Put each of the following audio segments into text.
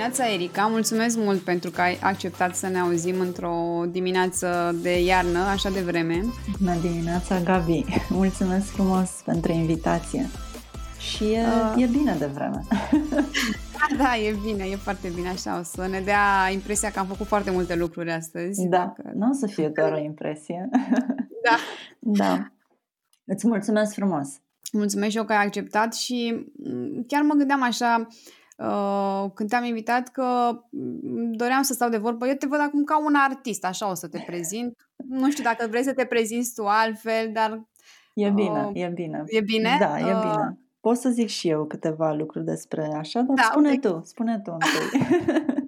dimineața, Erica! Mulțumesc mult pentru că ai acceptat să ne auzim într-o dimineață de iarnă, așa de vreme. Bună dimineața, Gabi! Mulțumesc frumos pentru invitație! Și e, uh. e bine de vreme. Da, da, e bine, e foarte bine așa. O să ne dea impresia că am făcut foarte multe lucruri astăzi. Da, că... nu o să fie doar o impresie. Da. Da. Îți mulțumesc frumos! Mulțumesc și eu că ai acceptat și mm, chiar mă gândeam așa, uh, când te-am invitat că mm, doream să stau de vorbă. Eu te văd acum ca un artist, așa o să te prezint. Nu știu dacă vrei să te prezinți tu altfel, dar... E bine, uh, e bine. E bine? Da, e uh, bine. Pot să zic și eu câteva lucruri despre așa, dar da, spune okay. tu, spune tu întâi.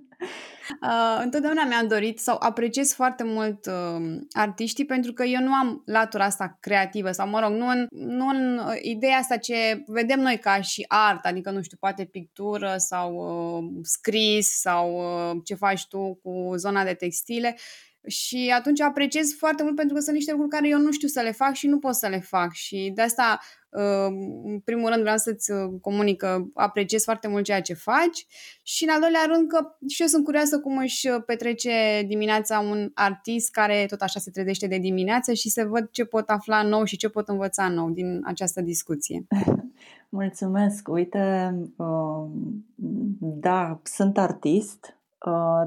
Uh, întotdeauna mi-am dorit sau apreciez foarte mult uh, artiștii pentru că eu nu am latura asta creativă sau, mă rog, nu în, nu în uh, ideea asta ce vedem noi ca și art, adică, nu știu, poate pictură sau uh, scris sau uh, ce faci tu cu zona de textile. Și atunci apreciez foarte mult pentru că sunt niște lucruri care eu nu știu să le fac și nu pot să le fac. Și de asta în primul rând vreau să-ți uh, comunic că apreciez foarte mult ceea ce faci și în al doilea rând că și eu sunt curioasă cum își uh, petrece dimineața un artist care tot așa se trezește de dimineață și să văd ce pot afla nou și ce pot învăța nou din această discuție. Mulțumesc! Uite, uh, da, sunt artist,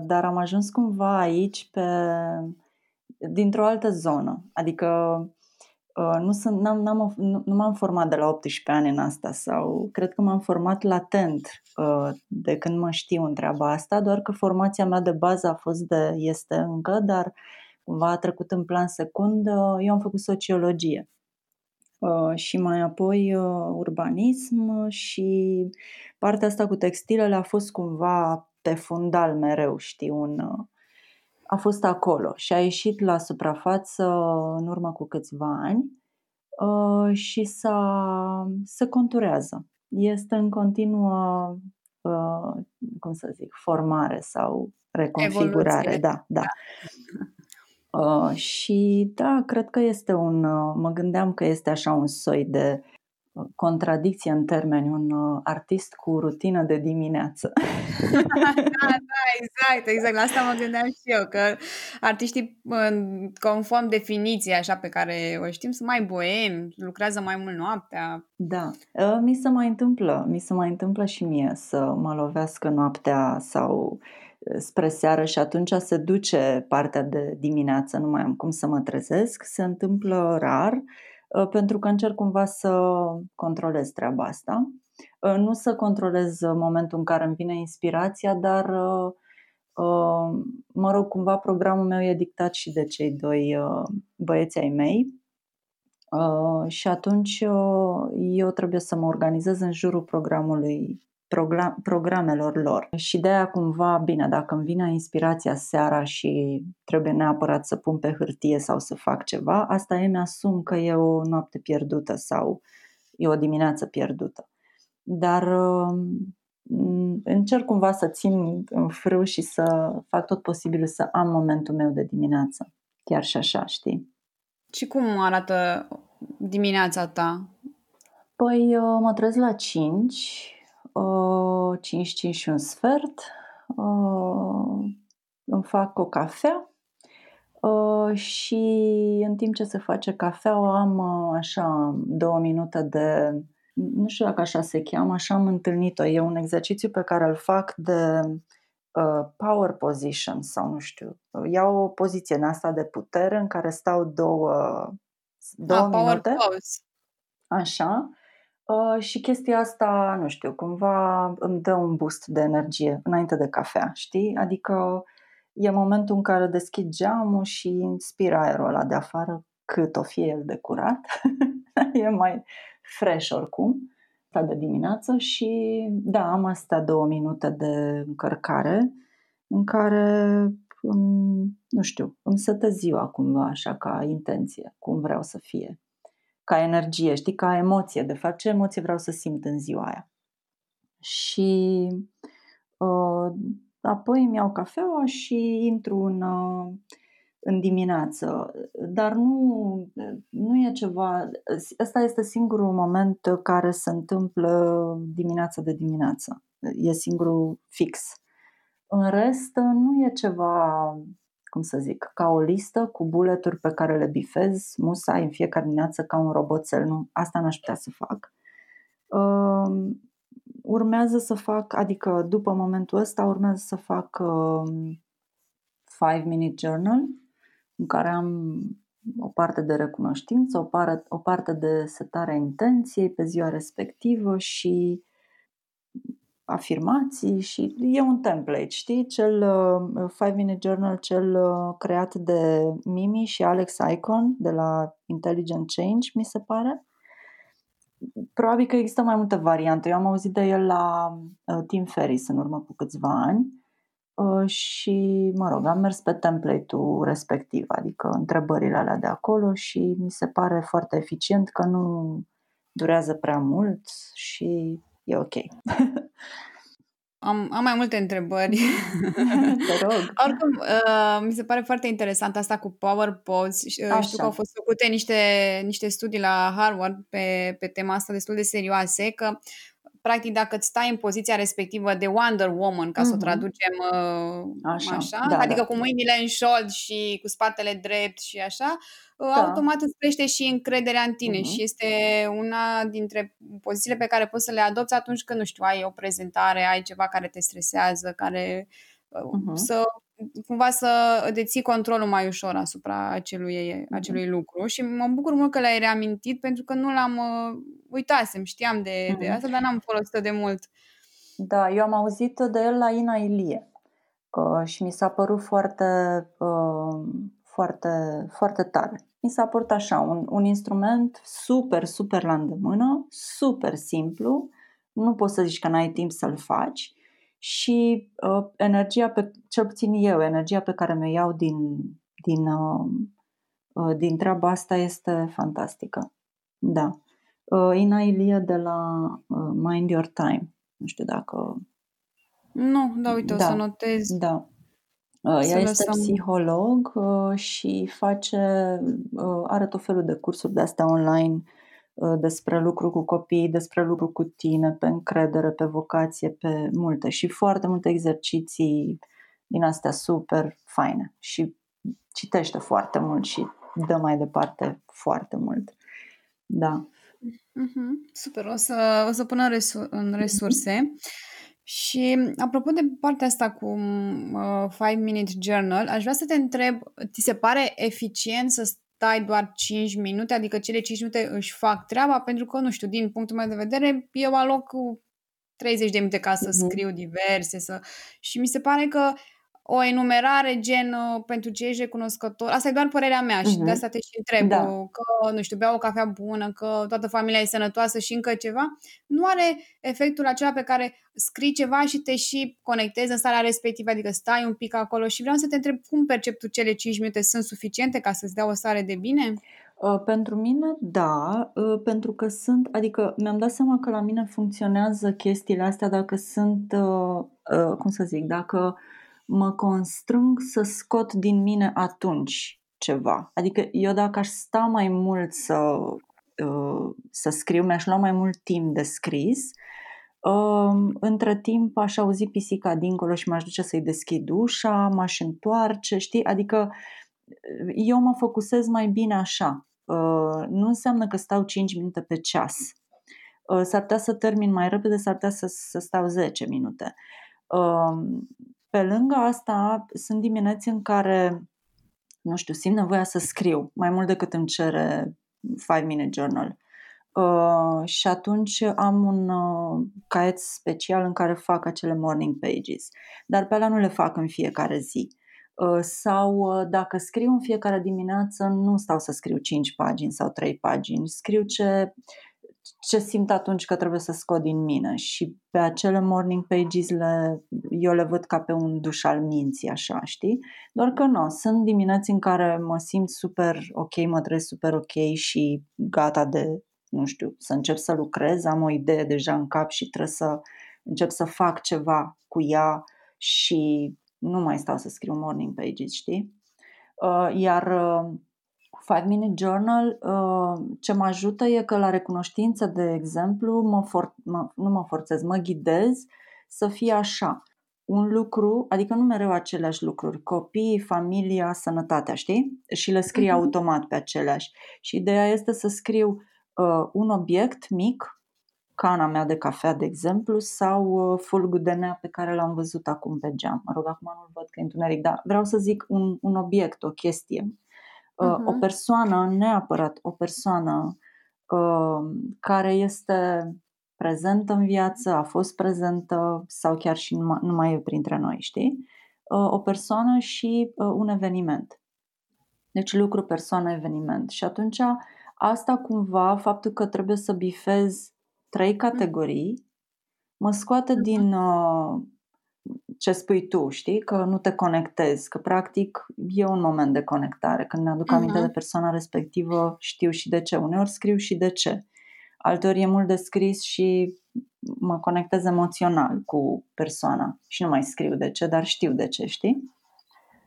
dar am ajuns cumva aici pe dintr-o altă zonă. Adică Uh, nu, sunt, n-am, n-am, nu, nu m-am format de la 18 ani în asta sau cred că m-am format latent uh, de când mă știu în treaba asta, doar că formația mea de bază a fost de, este încă, dar cumva a trecut în plan secund, uh, eu am făcut sociologie uh, și mai apoi uh, urbanism și partea asta cu textilele a fost cumva pe fundal mereu, știi, un, uh, a fost acolo și a ieșit la suprafață în urmă cu câțiva ani uh, și s-a, se conturează. Este în continuă, uh, cum să zic, formare sau reconfigurare. Evoluție. Da, da. da. Uh, și da, cred că este un, mă gândeam că este așa un soi de contradicție în termeni, un uh, artist cu rutină de dimineață. da, da, exact, exact. La asta mă gândeam și eu, că artiștii, conform definiției așa pe care o știm, sunt mai boemi, lucrează mai mult noaptea. Da, uh, mi se mai întâmplă, mi se mai întâmplă și mie să mă lovească noaptea sau uh, spre seară și atunci se duce partea de dimineață, nu mai am cum să mă trezesc, se întâmplă rar, Uh, pentru că încerc cumva să controlez treaba asta. Uh, nu să controlez momentul în care îmi vine inspirația, dar uh, mă rog, cumva programul meu e dictat și de cei doi băieți ai mei și atunci eu trebuie să mă organizez în jurul programului programelor lor. Și de aia cumva, bine, dacă îmi vine inspirația seara și trebuie neapărat să pun pe hârtie sau să fac ceva, asta e mi-asum că e o noapte pierdută sau e o dimineață pierdută. Dar um, încerc cumva să țin în frâu și să fac tot posibilul să am momentul meu de dimineață. Chiar și așa, știi? Și cum arată dimineața ta? Păi mă trezesc la 5, 5, 5 și un sfert, îmi fac o cafea și în timp ce se face cafeaua am așa două minute de, nu știu dacă așa se cheamă, așa am întâlnit-o. E un exercițiu pe care îl fac de power position sau nu știu. Iau o poziție în asta de putere în care stau două, două ah, minute. Power pose. Așa Uh, și chestia asta, nu știu, cumva îmi dă un boost de energie înainte de cafea, știi? Adică e momentul în care deschid geamul și inspir aerul ăla de afară, cât o fie el de curat. e mai fresh oricum, asta de dimineață și da, am astea două minute de încărcare în care, nu știu, îmi setez ziua cumva așa ca intenție, cum vreau să fie ca energie, știi, ca emoție, de fapt, ce emoție vreau să simt în ziua aia. Și uh, apoi îmi iau cafeaua și intru în, uh, în dimineață. Dar nu, nu e ceva. Ăsta este singurul moment care se întâmplă dimineața de dimineață. E singurul fix. În rest, nu e ceva, cum să zic, ca o listă cu buleturi pe care le bifez musai în fiecare dimineață ca un roboțel. Nu, asta n-aș putea să fac. Uh, urmează să fac, adică după momentul ăsta urmează să fac uh, five minute journal în care am o parte de recunoștință, o parte, o parte de setarea intenției pe ziua respectivă și afirmații și e un template, știi? Cel uh, Five Minute Journal, cel uh, creat de Mimi și Alex Icon de la Intelligent Change, mi se pare. Probabil că există mai multe variante. Eu am auzit de el la uh, Tim Ferriss în urmă cu câțiva ani uh, și, mă rog, am mers pe template-ul respectiv, adică întrebările alea de acolo și mi se pare foarte eficient că nu durează prea mult și e ok. Am, am mai multe întrebări. Te rog. Oricum, uh, mi se pare foarte interesant asta cu Power Pods. Uh, știu că au fost făcute niște, niște studii la Harvard pe, pe tema asta destul de serioase, că practic dacă îți stai în poziția respectivă de Wonder Woman, ca mm-hmm. să o mhm. traducem uh, așa, așa da, adică da. cu mâinile în șold și cu spatele drept și așa, uh, da. automat îți crește și încrederea în tine mm-hmm. și este una dintre pozițiile pe care poți să le adopți atunci când, nu știu, ai o prezentare, ai ceva care te stresează, care uh, mm-hmm. să cumva să deții controlul mai ușor asupra acelui, mm-hmm. acelui lucru și mă bucur mult că l-ai reamintit pentru că nu l-am uh, uitasem, știam de, mm-hmm. de asta, dar n-am folosit de mult. Da, eu am auzit de el la Ina Ilie uh, și mi s-a părut foarte, uh, foarte, foarte tare. Mi s-a părut așa, un, un instrument super, super la îndemână, super simplu, nu poți să zici că n-ai timp să-l faci și uh, energia, pe, cel puțin eu, energia pe care mi-o iau din, din, uh, uh, din treaba asta este fantastică. Da. Uh, Ina Ilie de la uh, Mind Your Time. Nu știu dacă... Nu, da, uite, da, o să notez. Da. Uh, ea este lăsăm... psiholog uh, și face, uh, are tot felul de cursuri de astea online Uh, despre lucru cu copii, despre lucru cu tine, pe încredere, pe vocație, pe multe și foarte multe exerciții din astea super faine și citește foarte mult și dă mai departe foarte mult. Da. Mm-hmm. Super, o să, o să pun în, resur- în resurse. Și apropo de partea asta cu uh, 5 Minute Journal, aș vrea să te întreb, ți se pare eficient să stai doar 5 minute, adică cele 5 minute își fac treaba, pentru că, nu știu, din punctul meu de vedere, eu aloc 30 de minute ca să uh-huh. scriu diverse să... și mi se pare că o enumerare gen uh, pentru ce ești recunoscător. Asta e doar părerea mea și uh-huh. de mhm. asta te și întreb da. Uh, că, nu știu, beau o cafea bună, că toată familia e sănătoasă și încă ceva. Nu are efectul acela pe care scrii ceva și te și conectezi în starea respectivă, adică stai un pic acolo și vreau să te întreb cum percepi tu cele 5 minute sunt suficiente ca să-ți dea o stare de bine? Uh, pentru mine, da, uh, pentru că sunt, adică mi-am dat seama că la mine funcționează chestiile astea dacă sunt, uh, uh, cum să zic, dacă mă constrâng să scot din mine atunci ceva. Adică eu dacă aș sta mai mult să, uh, să scriu, mi-aș lua mai mult timp de scris, uh, între timp aș auzi pisica dincolo și m-aș duce să-i deschid ușa, m-aș întoarce, știi? Adică eu mă focusez mai bine așa. Uh, nu înseamnă că stau 5 minute pe ceas. S-ar putea să termin mai repede, s-ar putea să, să stau 10 minute. Pe lângă asta, sunt dimineți în care, nu știu, simt nevoia să scriu mai mult decât îmi cere 5 minute journal. Uh, și atunci am un uh, caiet special în care fac acele morning pages. Dar pe alea nu le fac în fiecare zi. Uh, sau uh, dacă scriu în fiecare dimineață, nu stau să scriu 5 pagini sau 3 pagini. Scriu ce ce simt atunci că trebuie să scot din mine și pe acele morning pages le, eu le văd ca pe un duș al minții, așa, știi? Doar că nu, sunt dimineți în care mă simt super ok, mă trezesc super ok și gata de, nu știu, să încep să lucrez, am o idee deja în cap și trebuie să încep să fac ceva cu ea și nu mai stau să scriu morning pages, știi? Uh, iar uh, 5 Minute Journal uh, ce mă ajută e că la recunoștință, de exemplu, mă for- mă, nu mă forțez, mă ghidez să fie așa. un lucru, adică nu mereu aceleași lucruri, copii, familia, sănătatea, știi? Și le scrii uh-huh. automat pe aceleași. Și ideea este să scriu uh, un obiect mic, cana mea de cafea, de exemplu, sau uh, fulgul de nea pe care l-am văzut acum pe geam. Mă rog, acum nu-l văd că e întuneric, dar vreau să zic un, un obiect, o chestie. Uh, uh-huh. O persoană, neapărat o persoană uh, care este prezentă în viață, a fost prezentă sau chiar și nu mai, nu mai e printre noi, știi? Uh, o persoană și uh, un eveniment. Deci lucru, persoană, eveniment. Și atunci asta cumva, faptul că trebuie să bifez trei mm. categorii, mă scoate mm-hmm. din uh, ce spui tu, știi? Că nu te conectezi, că practic e un moment de conectare. Când mi-aduc aminte de persoana respectivă, știu și de ce. Uneori scriu și de ce. Alteori e mult de scris și mă conectez emoțional cu persoana și nu mai scriu de ce, dar știu de ce, știi?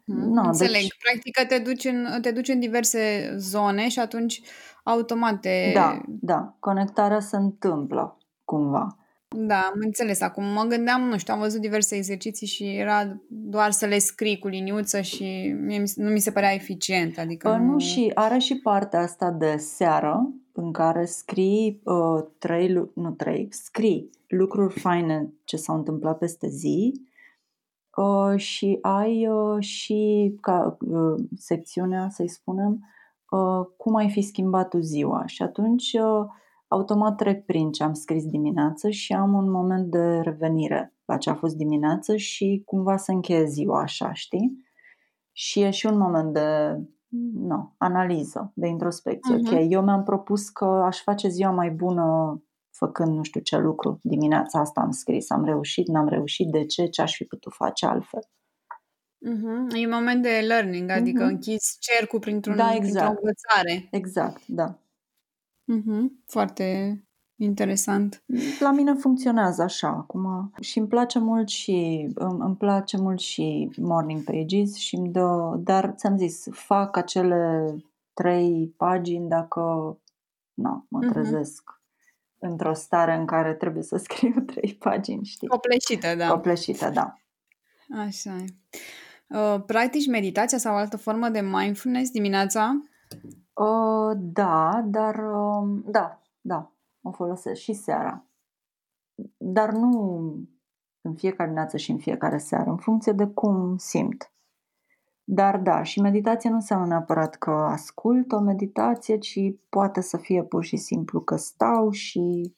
Mm, no, înțeleg. Deci... Practic te duci, în, te duci în diverse zone și atunci automat te... Da, da. Conectarea se întâmplă cumva. Da, am înțeles. Acum mă gândeam, nu știu, am văzut diverse exerciții și era doar să le scrii cu liniuță și mie, nu mi se părea eficient. Adică nu... nu și are și partea asta de seară în care scrii uh, trei, nu trei, scrii lucruri faine ce s-au întâmplat peste zi uh, și ai uh, și ca uh, secțiunea, să-i spunem, uh, cum ai fi schimbat tu ziua. Și atunci uh, automat trec prin ce am scris dimineață și am un moment de revenire la ce a fost dimineață și cumva să încheie ziua așa, știi? Și e și un moment de no, analiză, de introspecție. Uh-huh. Ok, eu mi-am propus că aș face ziua mai bună făcând nu știu ce lucru. Dimineața asta am scris, am reușit, n-am reușit, de ce, ce aș fi putut face altfel. Uh-huh. E un moment de learning, adică uh-huh. închizi cercul printr-un, da, exact. printr-o învățare. Exact, da. Uh-huh. Foarte interesant. La mine funcționează așa acum și îmi place mult și îmi, îmi place mult și morning pages și îmi dă, dar ți-am zis, fac acele trei pagini dacă nu, mă trezesc uh-huh. într-o stare în care trebuie să scriu trei pagini, știi? Copleșită, da. Copleșită, da. Așa e. Uh, practici meditația sau altă formă de mindfulness dimineața? Uh, da, dar uh, da, da, o folosesc și seara. Dar nu în fiecare dimineață și în fiecare seară, în funcție de cum simt. Dar da, și meditația nu înseamnă neapărat că ascult o meditație, ci poate să fie pur și simplu că stau și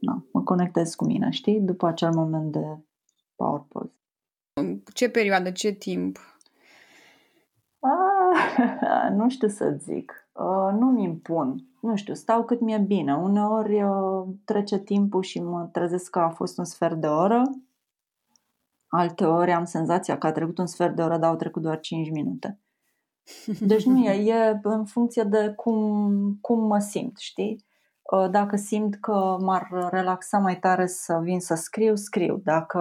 na, mă conectez cu mine, știi? După acel moment de power pause. Ce perioadă, ce timp? Ah, nu știu să zic. Uh, nu-mi impun. Nu știu, stau cât mi-e bine. Uneori uh, trece timpul și mă trezesc că a fost un sfert de oră. Alte ori am senzația că a trecut un sfert de oră, dar au trecut doar 5 minute. Deci nu e, e în funcție de cum, cum mă simt, știi? Uh, dacă simt că m-ar relaxa mai tare să vin să scriu, scriu. Dacă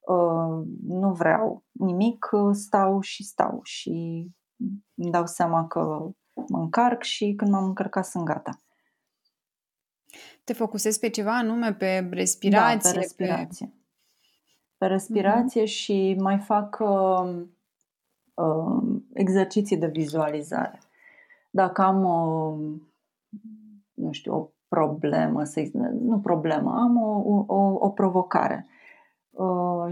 uh, nu vreau nimic, stau și stau și îmi dau seama că mă încarc și când m-am încărcat sunt gata. Te focusezi pe ceva anume, pe respirație? Da, pe respirație. Pe, pe respirație uh-huh. și mai fac uh, uh, exerciții de vizualizare. Dacă am o, nu știu, o problemă, să nu problemă, am o, o, o provocare uh,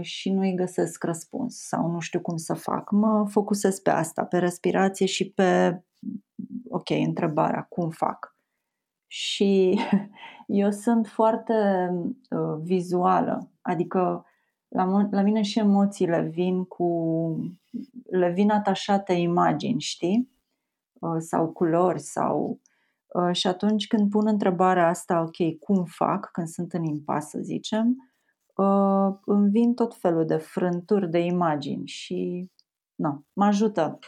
și nu îi găsesc răspuns sau nu știu cum să fac, mă focusez pe asta, pe respirație și pe ok, întrebarea, cum fac? Și eu sunt foarte uh, vizuală, adică la, la mine și emoțiile vin cu, le vin atașate imagini, știi? Uh, sau culori sau... Uh, și atunci când pun întrebarea asta, ok, cum fac, când sunt în impas, să zicem, uh, îmi vin tot felul de frânturi de imagini și nu, mă ajută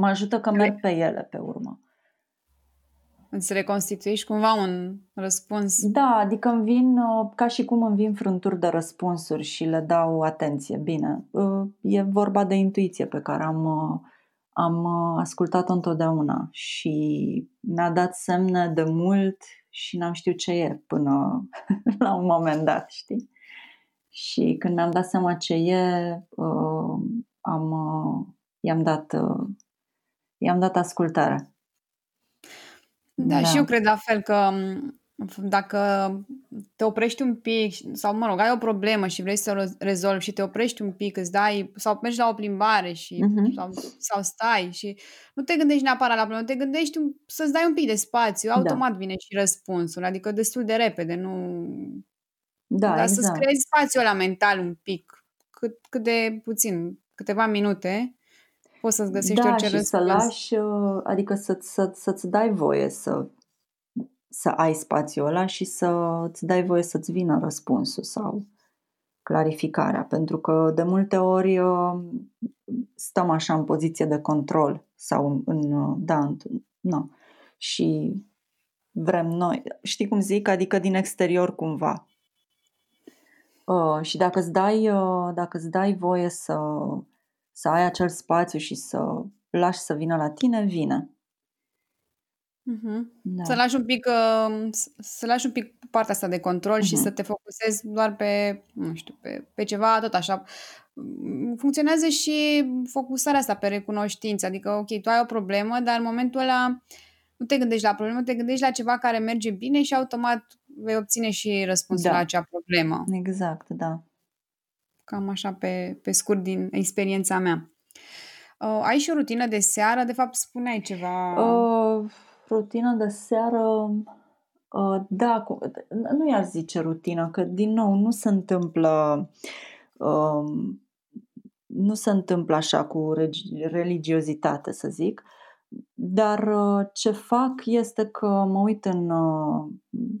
Mă ajută că merg pe ele pe urmă. Îți reconstituiești cumva un răspuns? Da, adică îmi vin uh, ca și cum îmi vin frânturi de răspunsuri și le dau atenție. Bine, uh, e vorba de intuiție pe care am, uh, am ascultat-o întotdeauna și mi-a dat semne de mult și n-am știut ce e până la un moment dat, știi? Și când mi-am dat seama ce e, uh, am, uh, i-am dat uh, i-am dat ascultare. Da, da, și eu cred la fel că dacă te oprești un pic sau, mă rog, ai o problemă și vrei să o rezolvi și te oprești un pic, îți dai, sau mergi la o plimbare și, uh-huh. sau, sau stai și nu te gândești neapărat la problemă, te gândești să-ți dai un pic de spațiu, da. automat da. vine și răspunsul, adică destul de repede, nu... Da, Dar exact. să-ți creezi spațiul la mental un pic, cât, cât de puțin, câteva minute, poți să-ți găsești da, orice și răspuns. să lași, uh, adică să, să, să-ți dai voie să să ai spațiul ăla și să-ți dai voie să-ți vină răspunsul sau clarificarea, pentru că de multe ori uh, stăm așa în poziție de control sau în, uh, da, în, no. și vrem noi, știi cum zic, adică din exterior cumva. Uh, și dacă îți dai, uh, dacă îți dai voie să, să ai acel spațiu și să lași să vină la tine, vine. Uh-huh. Da. Să lași un pic uh, să lași un pic partea asta de control uh-huh. și să te focusezi doar pe, nu știu, pe, pe ceva tot așa. Funcționează și focusarea asta pe recunoștință, adică ok, tu ai o problemă, dar în momentul ăla nu te gândești la problemă, te gândești la ceva care merge bine și automat vei obține și răspunsul da. la acea problemă. Exact, da. Cam așa pe, pe scurt din experiența mea. Uh, ai și o rutină de seară? De fapt, spuneai ceva... Uh Rutina de seară, uh, da, nu i-aș zice rutină, că din nou nu se întâmplă um, nu se întâmplă așa cu religiozitate, să zic, dar uh, ce fac este că mă uit în, uh,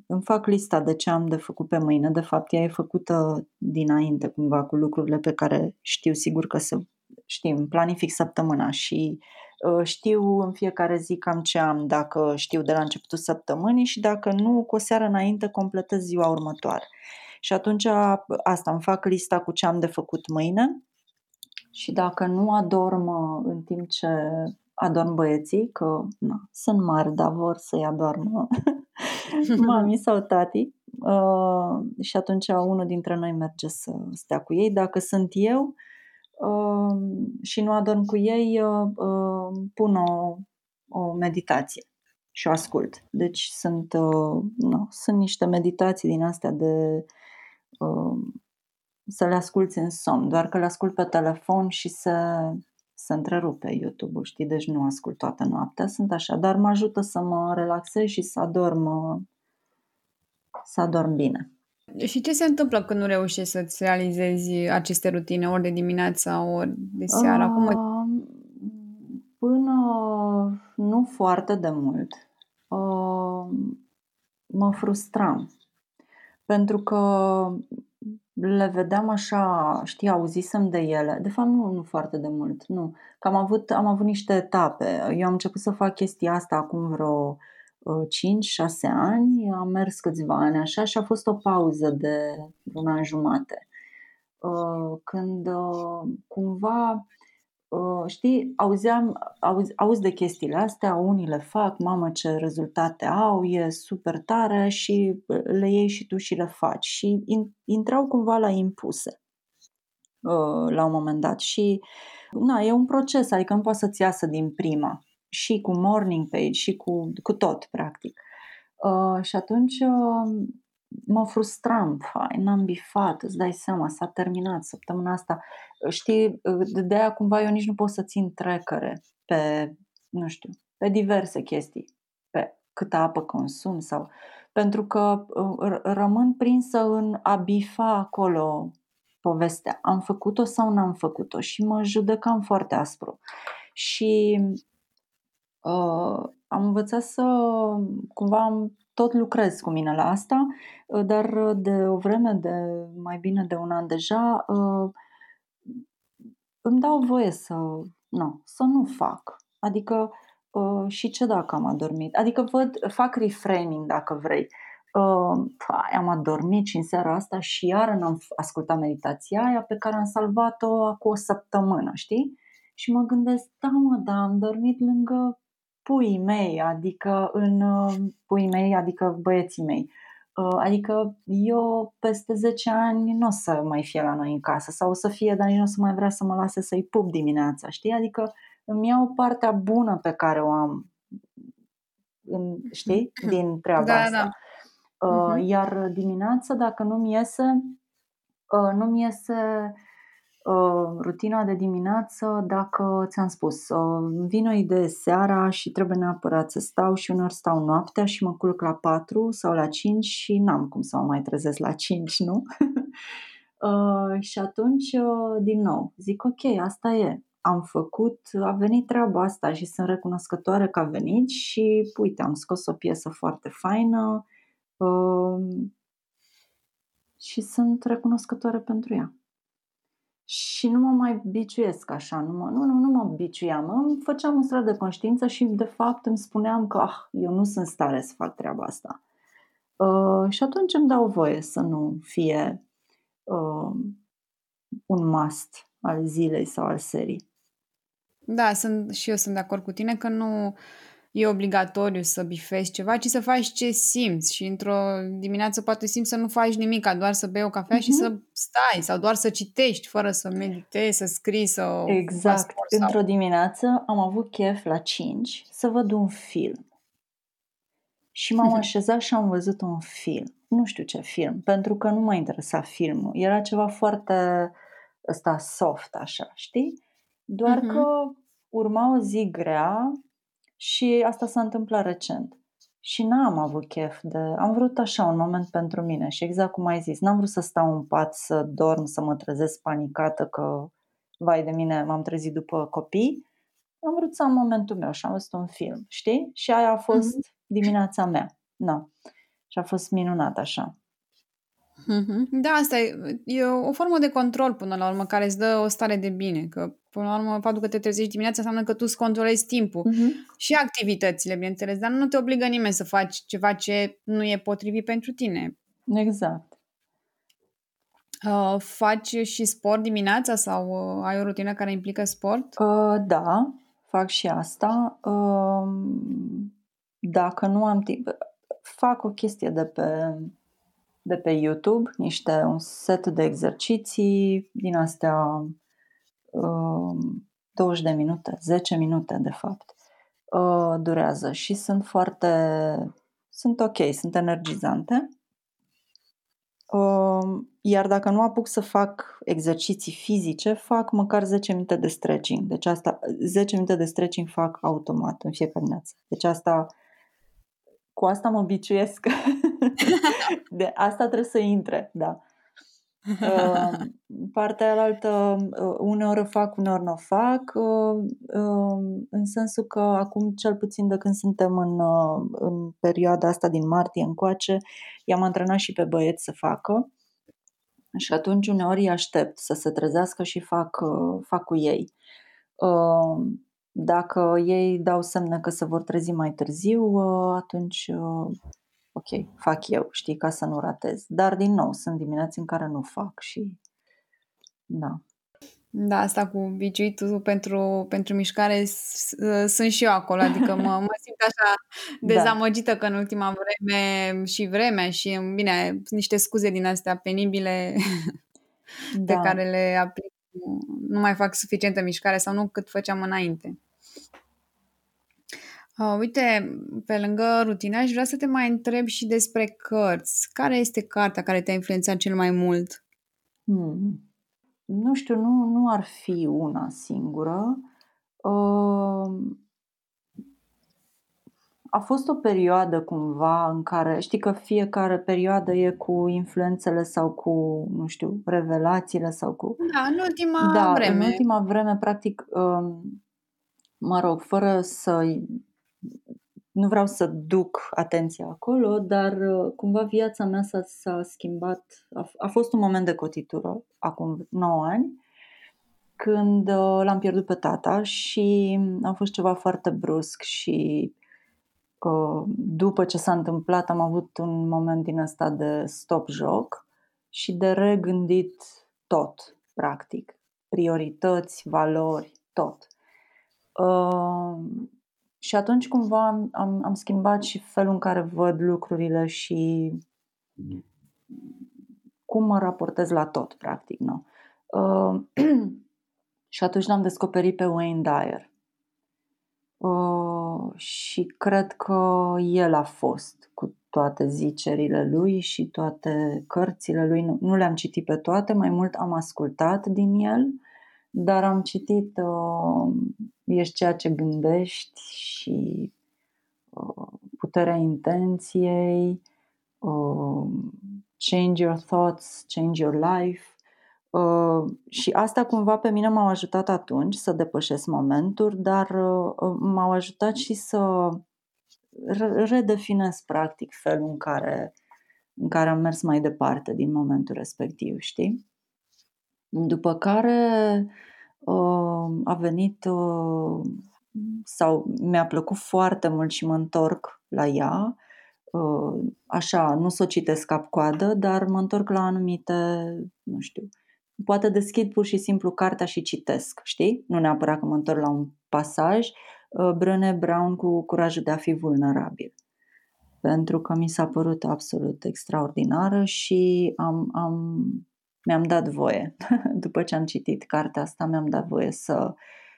îmi fac lista de ce am de făcut pe mâine. De fapt, ea e făcută dinainte, cumva, cu lucrurile pe care știu sigur că să știm, planific săptămâna și Uh, știu în fiecare zi cam ce am, dacă știu de la începutul săptămânii și dacă nu, cu o seară înainte completez ziua următoare. Și atunci asta, îmi fac lista cu ce am de făcut mâine și dacă nu adorm uh, în timp ce adorm băieții, că na, sunt mari, dar vor să-i adormă mami sau tati, uh, și atunci unul dintre noi merge să stea cu ei. Dacă sunt eu, uh, și nu adorm cu ei, pun o, o meditație și o ascult. Deci sunt, nu, sunt niște meditații din astea de să le asculți în somn, doar că le ascult pe telefon și să se întrerupe YouTube-ul, știi? Deci nu ascult toată noaptea, sunt așa, dar mă ajută să mă relaxez și să adorm, să adorm bine. Și ce se întâmplă când nu reușești să-ți realizezi aceste rutine, ori de dimineața, ori de seara? Uh, Cum Până nu foarte de mult, uh, mă frustram. Pentru că le vedeam așa, știi, auzisem de ele. De fapt, nu, nu foarte de mult, nu. Că am avut, am avut niște etape. Eu am început să fac chestia asta acum vreo 5-6 ani, am mers câțiva ani așa și a fost o pauză de un an jumate. Uh, când uh, cumva, uh, știi, auzeam, auzi, auzi de chestiile astea, unii le fac, mamă ce rezultate au, e super tare și le iei și tu și le faci. Și intrau cumva la impuse la un moment dat și na, e un proces, adică nu poate să-ți iasă din prima și cu morning page și cu, cu tot, practic. Uh, și atunci uh, mă frustram, fai, n-am bifat, îți dai seama, s-a terminat săptămâna asta. Știi, uh, de aia cumva eu nici nu pot să țin trecere pe, nu știu, pe diverse chestii, pe câtă apă consum sau... Pentru că uh, rămân prinsă în a bifa acolo povestea. Am făcut-o sau n-am făcut-o și mă judecam foarte aspru. Și Uh, am învățat să cumva tot lucrez cu mine la asta, uh, dar de o vreme de mai bine de un an deja uh, îmi dau voie să, nu, să nu fac. Adică uh, și ce dacă am adormit? Adică văd, fac reframing dacă vrei. Uh, păi, am adormit și în seara asta și iar n-am ascultat meditația aia pe care am salvat-o acum o săptămână, știi? Și mă gândesc, da mă, da, am dormit lângă puii mei, adică în uh, puii mei, adică băieții mei, Uh, adică eu peste 10 ani nu o să mai fie la noi în casă sau o să fie, dar nu o să mai vrea să mă lase să-i pup dimineața, știi? Adică îmi iau partea bună pe care o am, în, știi, din treaba Da, asta. da. Uh, Mhm. Iar dimineața, dacă nu-mi iese, uh, nu-mi iese uh, rutina de dimineață dacă ți-am spus, uh, îmi vine o idee seara și trebuie neapărat să stau și uneori stau noaptea și mă culc la 4 sau la 5 și n-am cum să mă mai trezesc la 5, nu? Uh, și atunci, uh, din nou, zic ok, asta e. Am făcut, a venit treaba asta și sunt recunoscătoare că a venit și uite, am scos o piesă foarte faină uh, și sunt recunoscătoare pentru ea. Și nu mă mai biciuiesc așa, nu mă, nu, nu, nu mă biciuiam, îmi făceam un strat de conștiință și de fapt îmi spuneam că ah, eu nu sunt stare să fac treaba asta. Uh, și atunci îmi dau voie să nu fie uh, un must al zilei sau al serii. Da, sunt, și eu sunt de acord cu tine că nu e obligatoriu să bifezi ceva, ci să faci ce simți și într-o dimineață poate simți să nu faci nimic, doar să bei o cafea uh-huh. și Mhm. să stai sau doar să citești fără să meditezi, să scrii, să faci Exact. sport sau... Într-o dimineață am avut chef la 5 să văd un film. Și m-am așezat și am văzut un film. Nu știu ce film, pentru că nu m-a interesat filmul. Era ceva foarte ăsta soft, așa, știi? Doar Mhm. că urma o zi grea și asta s-a întâmplat recent. Și n-am avut chef de... Am vrut așa un moment pentru mine și exact cum ai zis, n-am vrut să stau în pat, să dorm, să mă trezesc panicată că, vai de mine, m-am trezit după copii. Am vrut să am momentul meu și am văzut un film, știi? Și aia a fost dimineața mea. Na. Și a fost minunat așa. Mhm. Da, asta e, e o formă de control până la urmă care îți dă o stare de bine, că până la urmă faptul că te trezești dimineața înseamnă că tu îți controlezi timpul Mm-hmm. și activitățile, bineînțeles, dar nu te obligă nimeni să faci ceva ce nu e potrivit pentru tine. Exact. Uh, faci și sport dimineața sau uh, ai o rutină care implică sport? Uh, da, fac și asta. Uh, dacă nu am timp, fac o chestie de pe, de pe YouTube, niște un set de exerciții din astea uh, 20 de minute, 10 minute de fapt, uh, durează și sunt foarte, sunt ok, sunt energizante. Uh, iar dacă nu apuc să fac exerciții fizice, fac măcar 10 minute de stretching. Deci asta, 10 minute de stretching fac automat în fiecare dimineață. Deci asta, cu asta mă biciuiesc. de asta trebuie să intre, da. Uh, partea alaltă, uh, uneori o fac, uneori nu o fac, uh, uh, în sensul că acum, cel puțin de când suntem în, uh, în perioada asta din martie încoace, i-am antrenat și pe băieți să facă și atunci uneori îi aștept să se trezească și fac, uh, fac cu ei. Uh, Dacă ei dau semne că se vor trezi mai târziu, uh, atunci uh, ok, fac eu, știi, ca să nu ratez. Dar din nou, sunt dimineți în care nu fac și da. Da, asta cu biciuitul pentru, pentru mișcare s- s- sunt și eu acolo, adică mă, mă simt așa dezamăgită că în ultima vreme și vremea și, bine, sunt niște scuze din astea penibile pe Da. care le aplic. Nu mai fac suficientă mișcare sau nu cât făceam înainte. Uh, uite, pe lângă rutina, aș vrea să te mai întreb și despre cărți. Care este cartea care te-a influențat cel mai mult? Hmm. Nu știu, nu, nu ar fi una singură. Uh, a fost o perioadă cumva în care, știi că fiecare perioadă e cu influențele sau cu, nu știu, revelațiile sau cu... Da, în ultima Da, vreme. în ultima vreme, practic, um, mă rog, fără să nu vreau să duc atenția acolo, dar uh, cumva viața mea s-a, s-a schimbat. A, f- a fost un moment de cotitură, acum 9 ani, când uh, l-am pierdut pe tata și a fost ceva foarte brusc și uh, după ce s-a întâmplat am avut un moment din ăsta de stop-joc și de regândit tot, practic. Priorități, valori, tot. Uh, și atunci cumva am, am, am schimbat și felul în care văd lucrurile și cum mă raportez la tot, practic, nu? Uh, și atunci l-am descoperit pe Wayne Dyer. Uh, și cred că el a fost cu toate zicerile lui și toate cărțile lui. Nu, nu le-am citit pe toate, mai mult am ascultat din el, dar am citit uh, Ești ceea ce gândești și uh, Puterea intenției, uh, Change Your Thoughts, Change Your Life. Uh, și asta cumva pe mine m-au ajutat atunci să depășesc momenturi, dar uh, m-au ajutat și să redefinez practic felul în care, în care am mers mai departe din momentul respectiv, știi? După care uh, a venit uh, sau mi-a plăcut foarte mult și mă întorc la ea. Uh, așa, nu să o citesc cap-coadă, dar mă întorc la anumite, nu știu, poate deschid pur și simplu cartea și citesc, știi? Nu neapărat că mă întorc la un pasaj, Uh, Brené Brown cu curajul de a fi vulnerabil. Pentru că mi s-a părut absolut extraordinară și am, am, mi-am dat voie. După ce am citit cartea asta, mi-am dat voie să,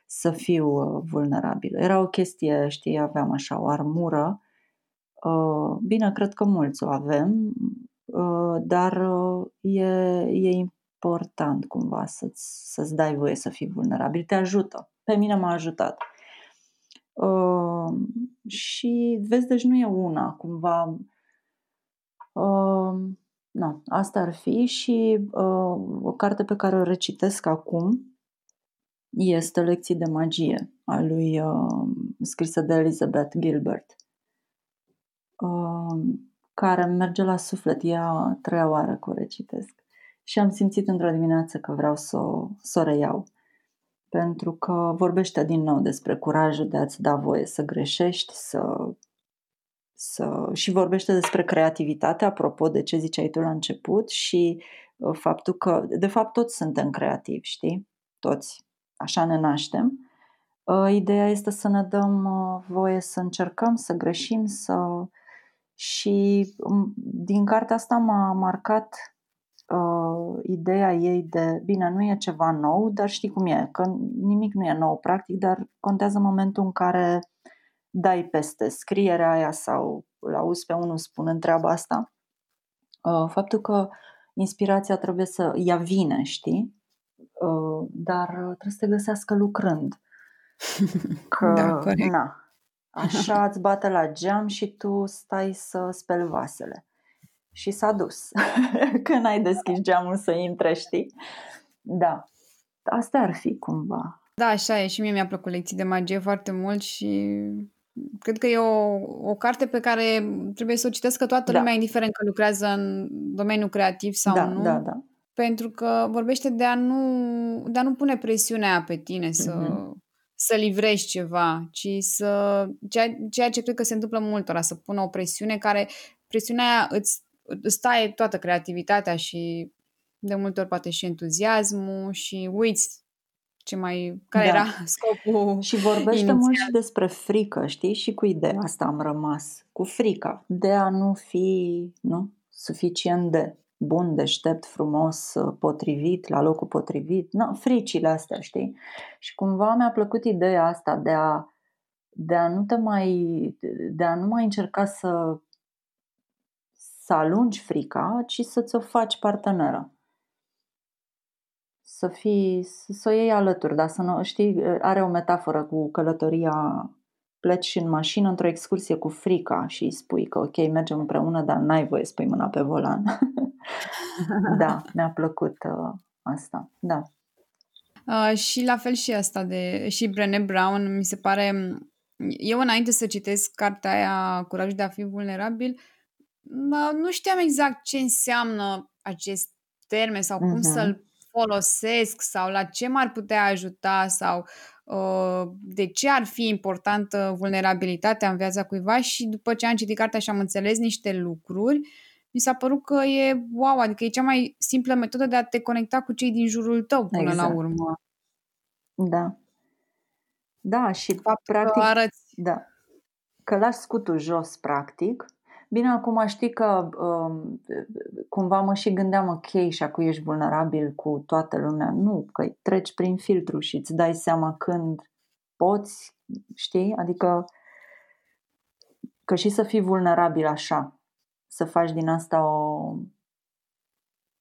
să fiu uh, vulnerabil. Era o chestie, știi, aveam așa o armură. Uh, bine, cred că mulți o avem, dar e, e important cumva să-ți, să-ți dai voie să fii vulnerabil. Te ajută. Pe mine m-a ajutat. Uh, și vezi, deci nu e una, cumva. Uh, nu, asta ar fi și uh, o carte pe care o recitesc acum este Lecții de magie a lui uh, scrisă de Elizabeth Gilbert uh, care merge la suflet. E a treia oară că o recitesc. Și am simțit într-o dimineață că vreau să o, să o reiau pentru că vorbește din nou despre curajul de a-ți da voie să greșești, să, să... și vorbește despre creativitate, apropo de ce ziceai tu la început și uh, faptul că, de fapt, toți suntem creativi, știi? Toți. Așa ne naștem. Uh, ideea este să ne dăm uh, voie să încercăm, să greșim, să... Și um, din cartea asta m-a marcat uh, ideea ei de, bine, nu e ceva nou, dar știi cum e, că nimic nu e nou practic, dar contează momentul în care dai peste scrierea aia sau îl auzi pe unul spunând treaba asta. Uh, faptul că inspirația trebuie să, ea vine, știi? Uh, dar trebuie să te găsească lucrând. Că, da, corect. Na, așa îți bate la geam și tu stai să speli vasele și s-a dus. Când ai deschis geamul să intre, știi? Da. Asta ar fi cumva. Da, așa e. Și mie mi-a plăcut lecții de magie foarte mult și cred că e o, o carte pe care trebuie să o citească toată da. lumea, indiferent că lucrează în domeniul creativ sau da, nu. Da, da. Pentru că vorbește de a nu, de a nu pune presiunea pe tine să, mm-hmm. să livrezi ceva, ci să. Ceea, ceea ce cred că se întâmplă multora, să pună o presiune care. Presiunea aia îți îți taie toată creativitatea și de multe ori poate și entuziasmul și uiți ce mai, care da. era scopul Și vorbește inițial. mult și despre frică, știi? Și cu ideea asta am rămas, cu frica de a nu fi nu? suficient de bun, deștept, frumos, potrivit, la locul potrivit, no, fricile astea, știi? Și cumva mi-a plăcut ideea asta de a, de a nu te mai, de a nu mai încerca să să alungi frica, ci să ți-o faci parteneră. Să fii, să o iei alături, dar să nu, știi, are o metaforă cu călătoria, pleci și în mașină într-o excursie cu frica și îi spui că ok, mergem împreună, dar n-ai voie să pui mâna pe volan. da, mi-a plăcut uh, asta, da. Uh, și la fel și asta de, și Brené Brown, mi se pare, eu înainte să citesc cartea aia Curajul de a fi vulnerabil, nu știam exact ce înseamnă acest termen sau cum uh-huh. să-l folosesc sau la ce m-ar putea ajuta sau uh, de ce ar fi importantă vulnerabilitatea în viața cuiva și după ce am citit cartea și am înțeles niște lucruri, mi s-a părut că e wow, adică e cea mai simplă metodă de a te conecta cu cei din jurul tău până exact. la urmă. Da. Da, și Faptul practic, că arăți... da, că lași scutul jos, practic, Bine, acum știi că um, cumva mă și gândeam, ok, și acum ești vulnerabil cu toată lumea. Nu, că treci prin filtru și îți dai seama când poți, știi? Adică că și să fii vulnerabil așa, să faci din asta o,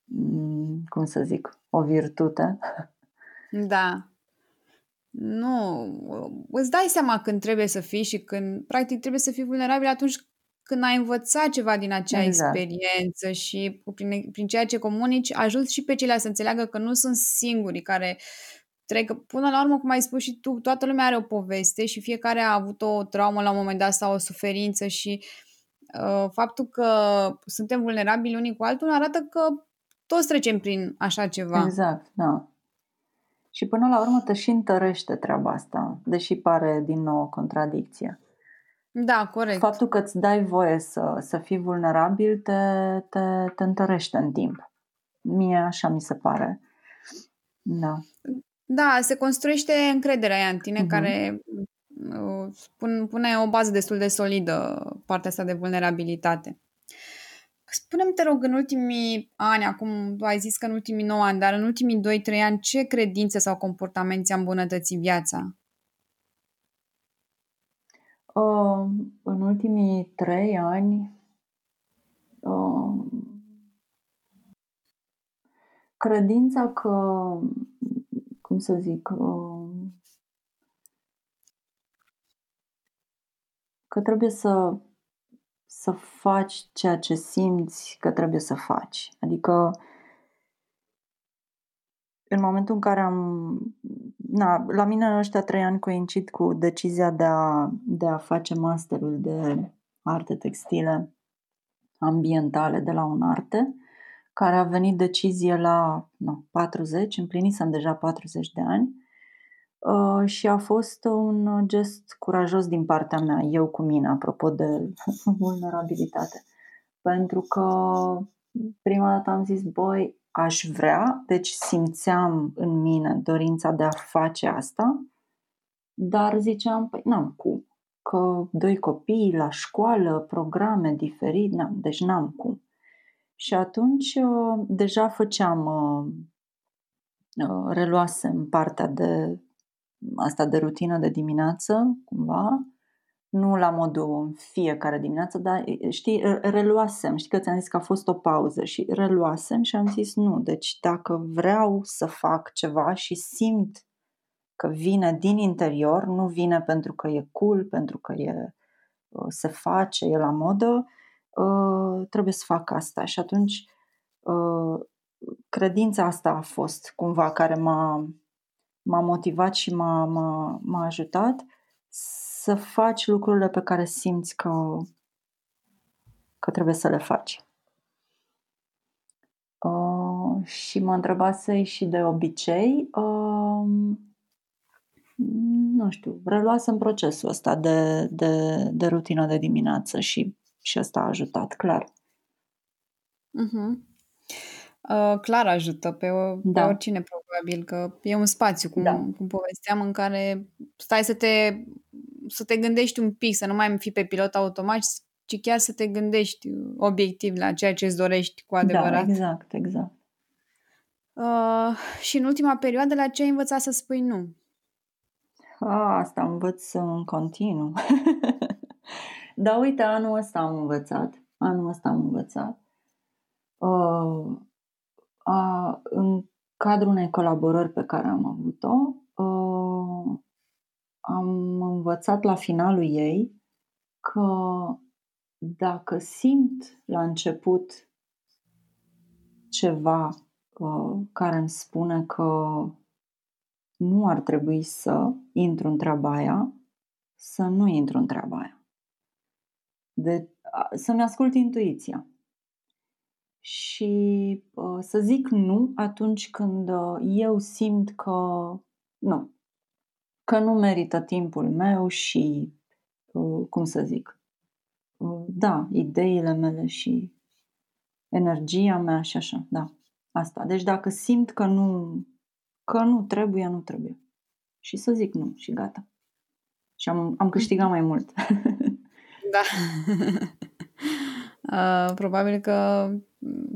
mm, cum să zic, o virtute. Da. Nu, îți dai seama când trebuie să fii și când, practic, trebuie să fii vulnerabil atunci când ai învățat ceva din acea exact. experiență și prin, prin ceea ce comunici, ajuți și pe ceilalți să înțeleagă că nu sunt singurii care trec. Până la urmă, cum ai spus și tu, toată lumea are o poveste și fiecare a avut o traumă la un moment dat sau o suferință și uh, faptul că suntem vulnerabili unii cu altul arată că toți trecem prin așa ceva. Exact, da. Și până la urmă te și întărește treaba asta, deși pare din nou o contradicție. Da, corect. Faptul că îți dai voie să, să fii vulnerabil te, te, te întărește în timp. Mie așa mi se pare. Da. Da, se construiește încrederea aia în tine uh-huh. care uh, pune o bază destul de solidă partea asta de vulnerabilitate. Spune-mi, te rog, în ultimii ani, acum tu ai zis că în ultimii 9 ani, dar în ultimii 2-3 ani, ce credințe sau comportament ți-a îmbunătățit viața? Uh, în ultimii 3 ani, uh, credința că, cum să zic, uh, că trebuie să să faci ceea ce simți că trebuie să faci. Adică în momentul în care am... Na, la mine ăștia trei ani coincid cu decizia de a, de a face masterul de arte textile ambientale de la Unarte, care a venit decizie la no, 40, împlinisem deja 40 de ani Uh, și a fost un gest curajos din partea mea, eu cu mine, apropo de vulnerabilitate. Pentru că prima dată am zis, băi, aș vrea, deci simțeam în mine dorința de a face asta, dar ziceam, păi n-am cum, că doi copii la școală, programe diferite, n-am, deci n-am cum. Și atunci uh, deja făceam, uh, reluasem partea de asta de rutină de dimineață, cumva, nu la modul în fiecare dimineață, dar știi, reluasem, știi că ți-am zis că a fost o pauză și reluasem și am zis nu, deci dacă vreau să fac ceva și simt că vine din interior, nu vine pentru că e cool, pentru că e, uh, se face, e la modă, uh, trebuie să fac asta. Și atunci uh, credința asta a fost cumva care m-a, m-a motivat și m-a, m-a, m-a ajutat să faci lucrurile pe care simți că, că trebuie să le faci. Uh, și mă întrebase și de obicei, uh, nu știu, reluasem procesul ăsta de, de, de rutină de dimineață și, și asta a ajutat, clar. Uh-huh. Uh, clar ajută pe, o, da. pe oricine probabil, că e un spațiu, cum, da. cum povesteam, în care stai să te, să te gândești un pic, să nu mai fi pe pilot automat, ci chiar să te gândești obiectiv la ceea ce îți dorești cu da, adevărat. Da, exact, exact. Uh, și în ultima perioadă, la ce ai învățat să spui nu? A, asta învăț în continuu. Dar uite, anul ăsta am învățat. Anul ăsta am învățat. Uh, a, în cadrul unei colaborări pe care am avut-o, am învățat la finalul ei că dacă simt la început ceva care îmi spune că nu ar trebui să intru în treaba aia, să nu intru în treaba aia. De, să-mi ascult intuiția și uh, să zic nu atunci când uh, eu simt că nu, că nu merită timpul meu și, uh, cum să zic, uh, da, ideile mele și energia mea și așa, da, asta. Deci dacă simt că nu, că nu trebuie, nu trebuie. Și să zic nu și gata. Și am, am câștigat mai mult. Da. Uh, probabil că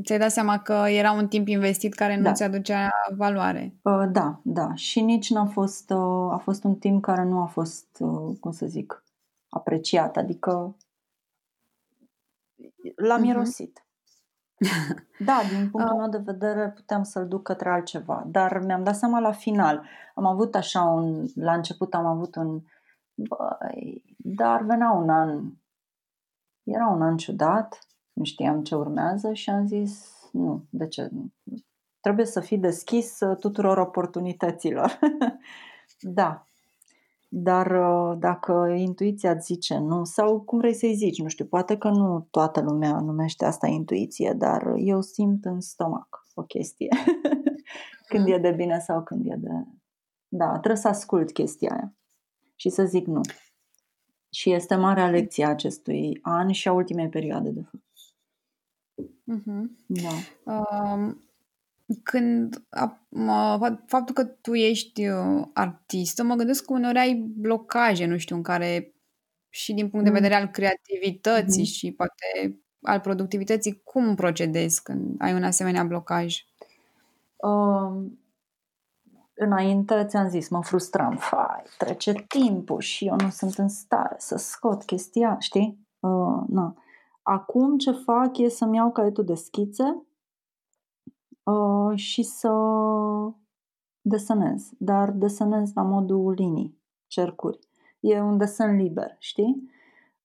ți-ai dat seama că era un timp investit care nu Da. ți aducea valoare. Uh, Da, da. Și nici n-a fost, uh, a fost un timp care nu a fost, uh, cum să zic, apreciat. Adică l-am Mhm. mirosit. Da, din punctul Uh, meu de vedere puteam să-l duc către altceva, dar mi-am dat seama la final. Am avut așa un, la început am avut un, băi, dar venea un an, era un an ciudat, nu știam ce urmează și am zis, nu, de ce? Trebuie să fii deschis uh, tuturor oportunităților. Da, dar uh, dacă intuiția îți zice nu, sau cum vrei să-i zici, nu știu, poate că nu toată lumea numește asta intuiție, dar eu simt în stomac o chestie. când Mhm. e de bine sau când e de... Da, trebuie să ascult chestia aia și să zic nu. Și este marea lecție a acestui an și a ultimei perioade, de fapt. Mhm. Da. Um, când a, mă, faptul că tu ești uh, artistă, mă gândesc că uneori ai blocaje, nu știu, în care și din punct de Mm. vedere al creativității Mhm. și poate al productivității, cum procedezi când ai un asemenea blocaj? Um, înainte ți-am zis, mă frustram, fai, trece timpul și eu nu sunt în stare să scot chestia, știi? Uh, na. Acum ce fac e să-mi iau caietul de schițe uh, și să desenez, dar desenez la modul linii, cercuri. E un desen liber, știi?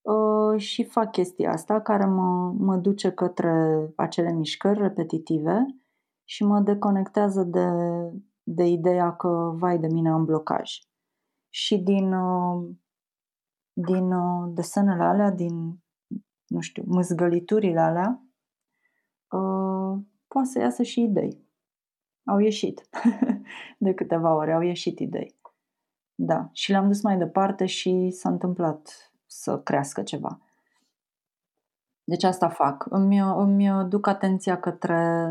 Uh, și fac chestia asta care mă, mă duce către acele mișcări repetitive și mă deconectează de, de ideea că, vai de mine, am blocaj. Și din, uh, din uh, desenele alea, din, nu știu, mâzgăliturile alea, uh, poate să iasă și idei. Au ieșit. de câteva ore au ieșit idei. Da, și le-am dus mai departe și s-a întâmplat să crească ceva. Deci asta fac. Îmi, îmi duc atenția către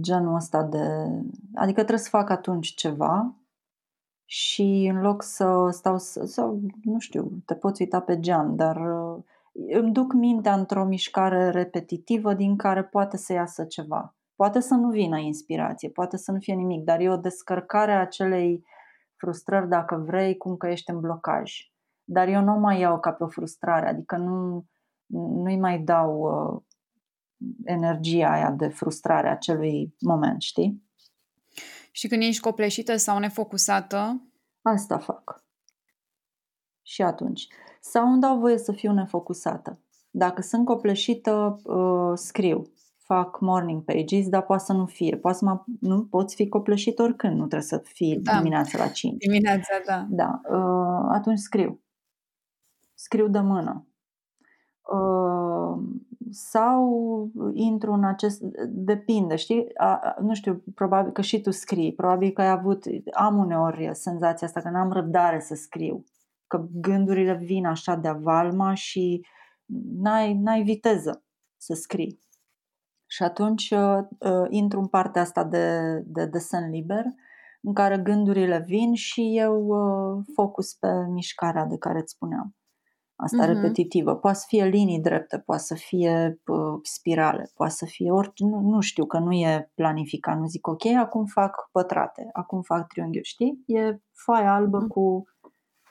genul ăsta de... Adică trebuie să fac atunci ceva și în loc să stau să... Sau, nu știu, te poți uita pe geam, dar uh, îmi duc mintea într-o mișcare repetitivă din care poate să iasă ceva. Poate să nu vină inspirație, poate să nu fie nimic, dar e o descărcare a acelei frustrări, dacă vrei, cum că ești în blocaj. Dar eu nu o mai iau ca pe o frustrare, adică nu, nu-i mai dau uh, energia aia de frustrare a acelui moment, știi? Și când ești copleșită sau nefocusată, Asta fac. Și atunci. Sau îmi dau voie să fiu nefocusată. Dacă sunt copleșită, uh, scriu. Fac morning pages, dar poate să nu fie. Poate să mă, nu poți fi copleșit oricând, nu trebuie să fii Da. dimineața la 5. dimineața, da. Da, uh, atunci scriu. Scriu de mână. Uh, sau intru în acest... Depinde, știi? A, a, nu știu, probabil că și tu scrii. Probabil că ai avut... Am uneori senzația asta că n-am răbdare să scriu. Că gândurile vin așa de avalma și n-ai, n-ai viteză să scrii. Și atunci uh, uh, intru în partea asta de, de desen liber, în care gândurile vin și eu uh, focus pe mișcarea de care îți spuneam. Asta Mhm. repetitivă. Poate să fie linii drepte, poate să fie uh, spirale, poate să fie orice, nu, nu știu, că nu e planificat. Nu zic, ok, acum fac pătrate, acum fac triunghiuri, știi? E foaia albă Mm. cu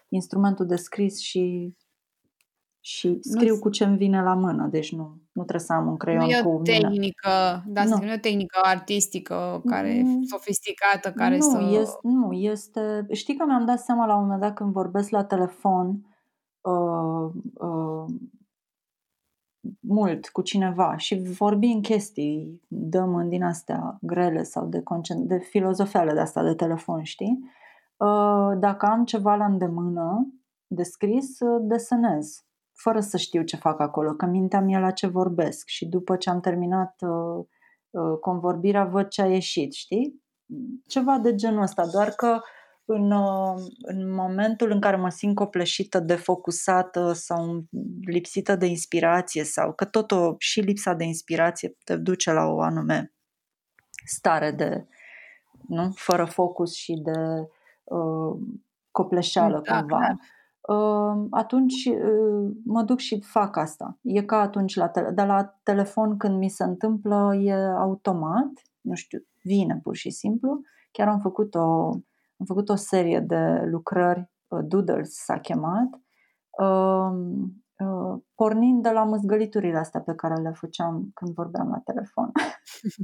instrumentul de scris și, și scriu Nu- cu ce îmi vine la mână, deci nu, nu trebuie să am un Nu creion e cu o mine. tehnică, da, Nu. nu. nu e o tehnică artistică care Mm. sofisticată, care nu, să... este, nu, este... Știi că mi-am dat seama la un moment dat când vorbesc la telefon uh, uh, mult cu cineva și vorbim chestii, dăm în din astea grele sau de, concent- de filozofele de asta de telefon, știi? Uh, dacă am ceva la îndemână de scris, uh, desenez, fără să știu ce fac acolo, că mintea mea la ce vorbesc și după ce am terminat uh, uh, convorbirea văd ce a ieșit, știi? Ceva de genul ăsta, doar că în, uh, în momentul în care mă simt copleșită, defocusată sau lipsită de inspirație sau că tot o, și lipsa de inspirație te duce la o anume stare de, nu? Fără focus și de uh, copleșeală Da, cumva. clar. uh, atunci uh, mă duc și fac asta. E ca atunci la, tele- de la telefon când mi se întâmplă, e automat, nu știu, vine pur și simplu. Chiar am făcut o, am făcut o serie de lucrări, Doodles s-a chemat, Uh, pornind de la măzgăliturile astea pe care le făceam când vorbeam la telefon.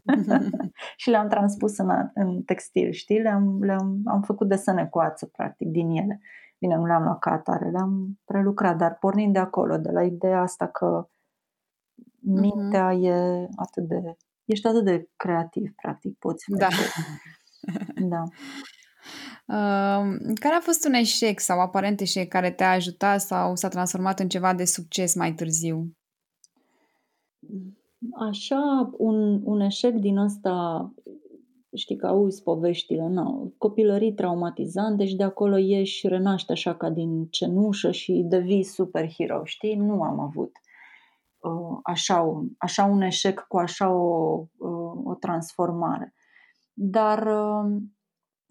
și le-am transpus în, în textil, știi? Le-am, le-am am făcut desene coață, practic, din ele. Bine, nu le-am luat ca atare, le-am prelucrat, dar pornind de acolo, de la ideea asta că mintea uh-huh. e atât de... Ești atât de creativ, practic, poți Da. da. Care a fost un eșec sau aparent eșec care te-a ajutat sau s-a transformat în ceva de succes mai târziu? Așa, un, un eșec din ăsta, știi că auzi poveștile, nu, copilării traumatizante și de acolo ieși și renaște așa ca din cenușă și devii superhero, știi? Nu am avut uh, așa, un, așa un eșec cu așa o, uh, o transformare. Dar uh,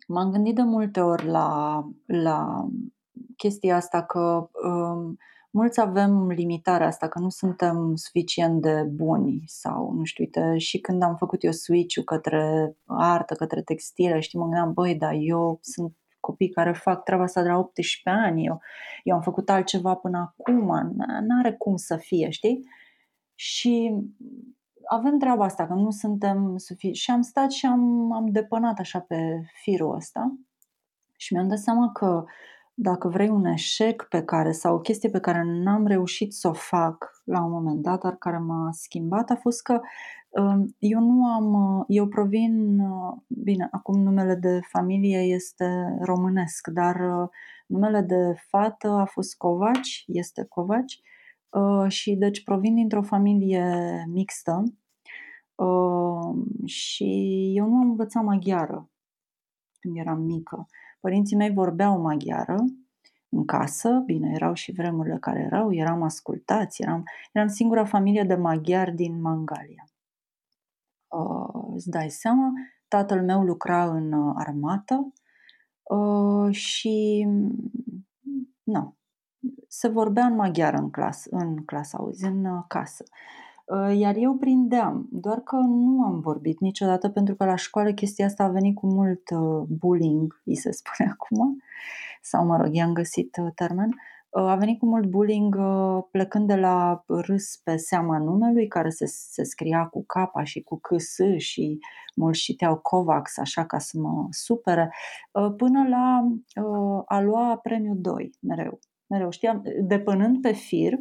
M-am gândit de multe ori la, la chestia asta că um, mulți avem limitarea asta, că nu suntem suficient de buni sau, nu știu, uite, și când am făcut eu switch-ul către artă, către textile, știi, mă gândeam, băi, dar eu sunt copii care fac treaba asta de la 18 ani, eu, eu am făcut altceva până acum, n-are cum să fie, știi? Și avem treaba asta, că nu suntem suficient. Și am stat și am, am depănat așa pe firul ăsta și mi-am dat seama că dacă vrei un eșec pe care sau o chestie pe care n-am reușit să o fac la un moment dat, dar care m-a schimbat, a fost că um, eu nu am, eu provin, uh, bine, acum numele de familie este românesc, dar uh, numele de fată a fost Covaci, este Covaci, uh, și deci provin dintr-o familie mixtă și eu nu am învățat maghiară când eram mică. Părinții mei vorbeau maghiară în casă, bine, erau și vremurile care erau, eram ascultați, eram, eram singura familie de maghiari din Mangalia. Uh, îți dai seama, tatăl meu lucra în uh, armată uh, și nu, se vorbea în maghiară în clasă, în clasă, auzi, în uh, casă. Uh, iar eu prindeam, doar că nu am vorbit niciodată pentru că la școală chestia asta a venit cu mult uh, bullying, îi se spune acum, sau mă rog, i-am găsit uh, termen, a venit cu mult bullying plecând de la râs pe seama numelui, care se, se scria cu capa și cu câs și mulți citeau Covax, așa ca să mă supere, până la a lua premiul 2, mereu. Mereu. Știam, depănând pe fir,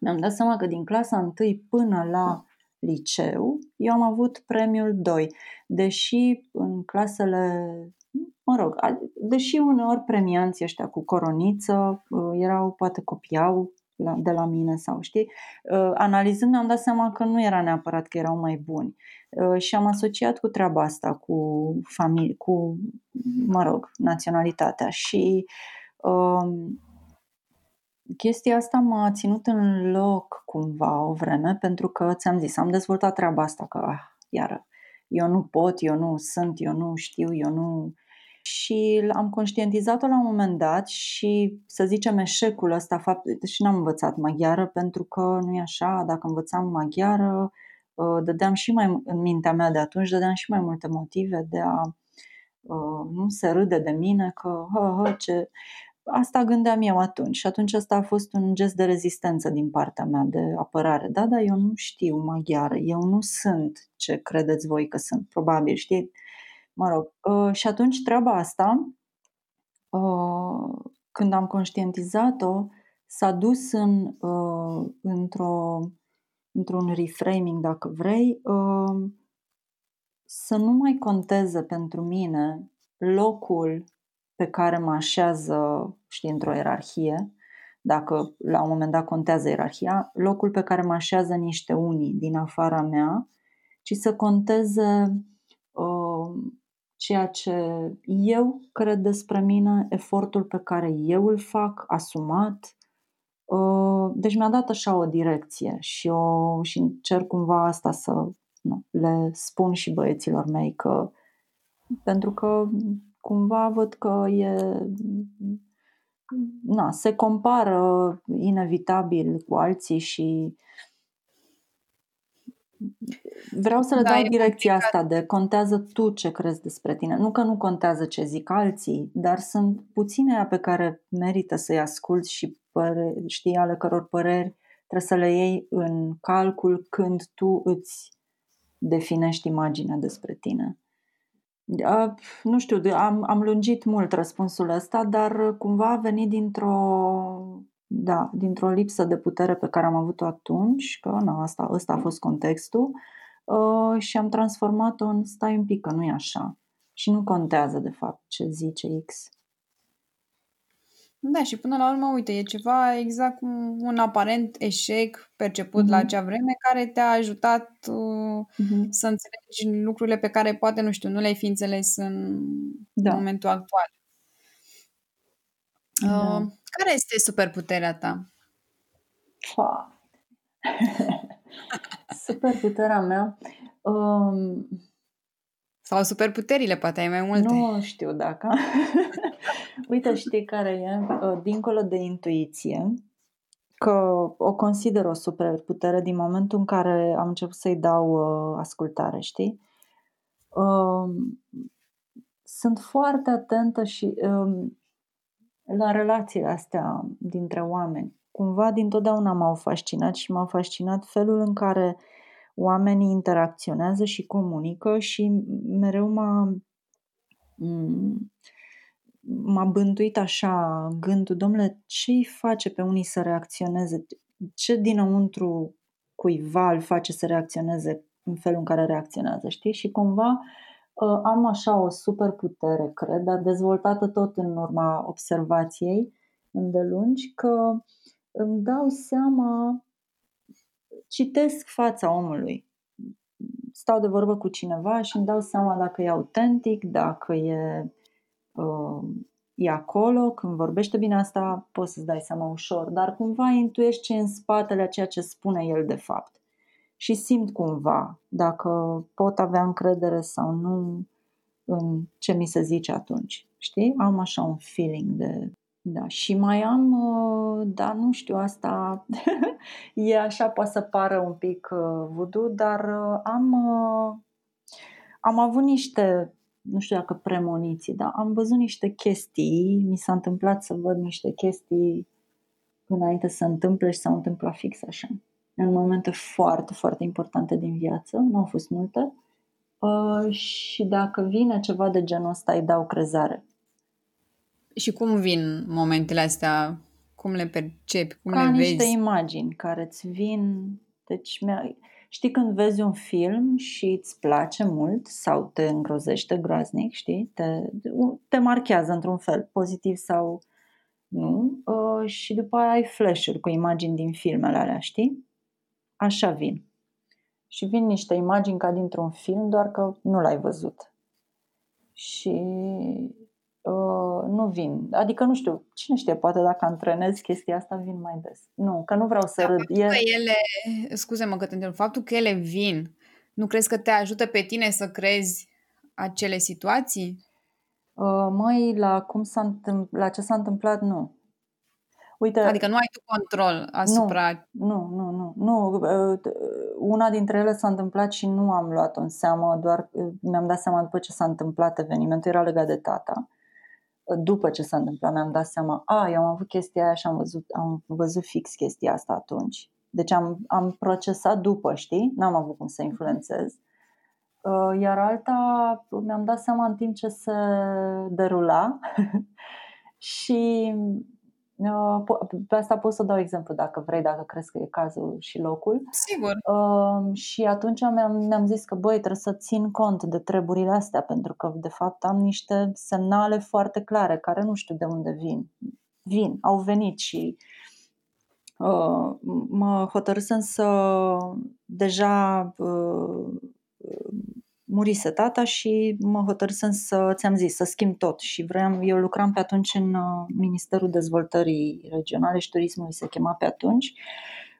mi-am dat seama că din clasa 1 până la liceu, eu am avut premiul 2, deși în clasele, mă rog, deși uneori premianții ăștia cu coroniță uh, erau, poate copiau de la mine sau știi, uh, analizând mi-am dat seama că nu era neapărat că erau mai buni. Uh, și am asociat cu treaba asta, cu familie, cu, mă rog, naționalitatea. Și um, chestia asta m-a ținut în loc cumva o vreme pentru că ți-am zis, am dezvoltat treaba asta că, ah, iară, eu nu pot, eu nu sunt, eu nu știu, eu nu... Și am conștientizat-o la un moment dat și, să zicem, eșecul ăsta, fapt, și n-am învățat maghiară pentru că nu e așa, dacă învățam maghiară, ă, dădeam și mai, în mintea mea de atunci, dădeam și mai multe motive de a ă, nu se râde de mine că, hă, hă, ce... Asta gândeam eu atunci și atunci asta a fost un gest de rezistență din partea mea, de apărare. Da, dar eu nu știu maghiară, eu nu sunt ce credeți voi că sunt, probabil, știi? Mă rog, uh, și atunci treaba asta, uh, când am conștientizat-o, s-a dus în, uh, într-o, într-un reframing, dacă vrei, uh, să nu mai conteze pentru mine locul pe care mă așează, știi, într-o ierarhie, dacă la un moment dat contează ierarhia, locul pe care mă așează niște unii din afara mea, ci să conteze uh, ceea ce eu cred despre mine, efortul pe care eu îl fac, asumat. Uh, deci mi-a dat așa o direcție și, o, și încerc cumva asta să nu, le spun și băieților mei că pentru că cumva văd că e na, se compară inevitabil cu alții și vreau să le da, dau direcția complicat. asta de contează tu ce crezi despre tine. Nu că nu contează ce zic alții, dar sunt puține pe care merită să-i asculți și păre, știi ale căror păreri trebuie să le iei în calcul când tu îți definești imaginea despre tine. Uh, nu știu, am, am lungit mult răspunsul ăsta, dar cumva a venit dintr-o, da, dintr-o lipsă de putere pe care am avut-o atunci, că na, asta, ăsta a fost contextul, uh, și am transformat-o în stai un pic, că nu e așa. Și nu contează, de fapt, ce zice X. Da, și până la urmă, uite, e ceva exact cum un aparent eșec perceput mm-hmm. la acea vreme care te-a ajutat uh, mm-hmm. să înțelegi lucrurile pe care poate, nu știu, nu le-ai fi înțeles în da. momentul actual. Da. Uh, care este superputerea ta? superputerea mea... Um... Sau superputerile, poate ai mai multe. Nu știu dacă. Uite, știi care e? Uh, dincolo de intuiție, că o consider o superputere din momentul în care am început să-i dau uh, ascultare, știi? Uh, sunt foarte atentă și uh, la relațiile astea dintre oameni. Cumva dintotdeauna m-au fascinat și m-a fascinat felul în care oamenii interacționează și comunică și mereu m-a m-a bântuit așa gândul, domnule, ce îi face pe unii să reacționeze? Ce dinăuntru cuiva îl face să reacționeze în felul în care reacționează, știi? Și cumva ă, am așa o super putere, cred, dar dezvoltată tot în urma observației îndelungi, că îmi dau seama, citesc fața omului. Stau de vorbă cu cineva și îmi dau seama dacă e autentic, dacă e e acolo, când vorbește bine asta poți să-ți dai seama ușor, dar cumva intuiești ce în spatele a ceea ce spune el de fapt. Și simt cumva dacă pot avea încredere sau nu în ce mi se zice atunci. Știi? Am așa un feeling de... Da, și mai am, dar nu știu, asta e așa, poate să pară un pic voodoo, dar am, am avut niște nu știu dacă premoniții, dar am văzut niște chestii, mi s-a întâmplat să văd niște chestii înainte să se întâmple și s-au întâmplat fix așa. În momente foarte, foarte importante din viață, nu au fost multe, uh, și dacă vine ceva de genul ăsta, îi dau crezare. Și cum vin momentele astea? Cum le percepi? Cum Ca le niște vezi? imagini care îți vin. Deci mi-a Știi când vezi un film și îți place mult sau te îngrozește groaznic, știi? Te, te marchează într-un fel, pozitiv sau nu, uh, și după aia ai flash-uri cu imagini din filmele alea, știi? Așa vin. Și vin niște imagini ca dintr-un film, doar că nu l-ai văzut. Și Uh, nu vin. Adică nu știu, cine știe, poate dacă antrenez chestia asta vin mai des. Nu, că nu vreau să da, râd. E... Că ele, scuze-mă că te întreb, faptul că ele vin, nu crezi că te ajută pe tine să crezi acele situații? Uh, măi, la, cum s-a întâmpl- la ce s-a întâmplat, nu. Uite, adică nu ai tu control asupra... Nu, nu, nu, nu. nu. Uh, una dintre ele s-a întâmplat și nu am luat-o în seamă, doar uh, mi-am dat seama după ce s-a întâmplat evenimentul, era legat de tata după ce s-a întâmplat, mi-am dat seama, a, eu am avut chestia aia și am văzut, am văzut fix chestia asta atunci. Deci am, am procesat după, știi? N-am avut cum să influențez. Uh, iar alta mi-am dat seama în timp ce se derula și Uh, pe asta pot să dau exemplu dacă vrei, dacă crezi că e cazul și locul. Sigur. Uh, și atunci mi-am, mi-am zis că, băi, trebuie să țin cont de treburile astea, pentru că, de fapt, am niște semnale foarte clare, care nu știu de unde vin. Vin, au venit și uh, mă hotărâsem să deja uh, murise tata și mă hotărâsem să, ți-am zis, să schimb tot și vreau, eu lucram pe atunci în uh, Ministerul Dezvoltării Regionale și Turismului se chema pe atunci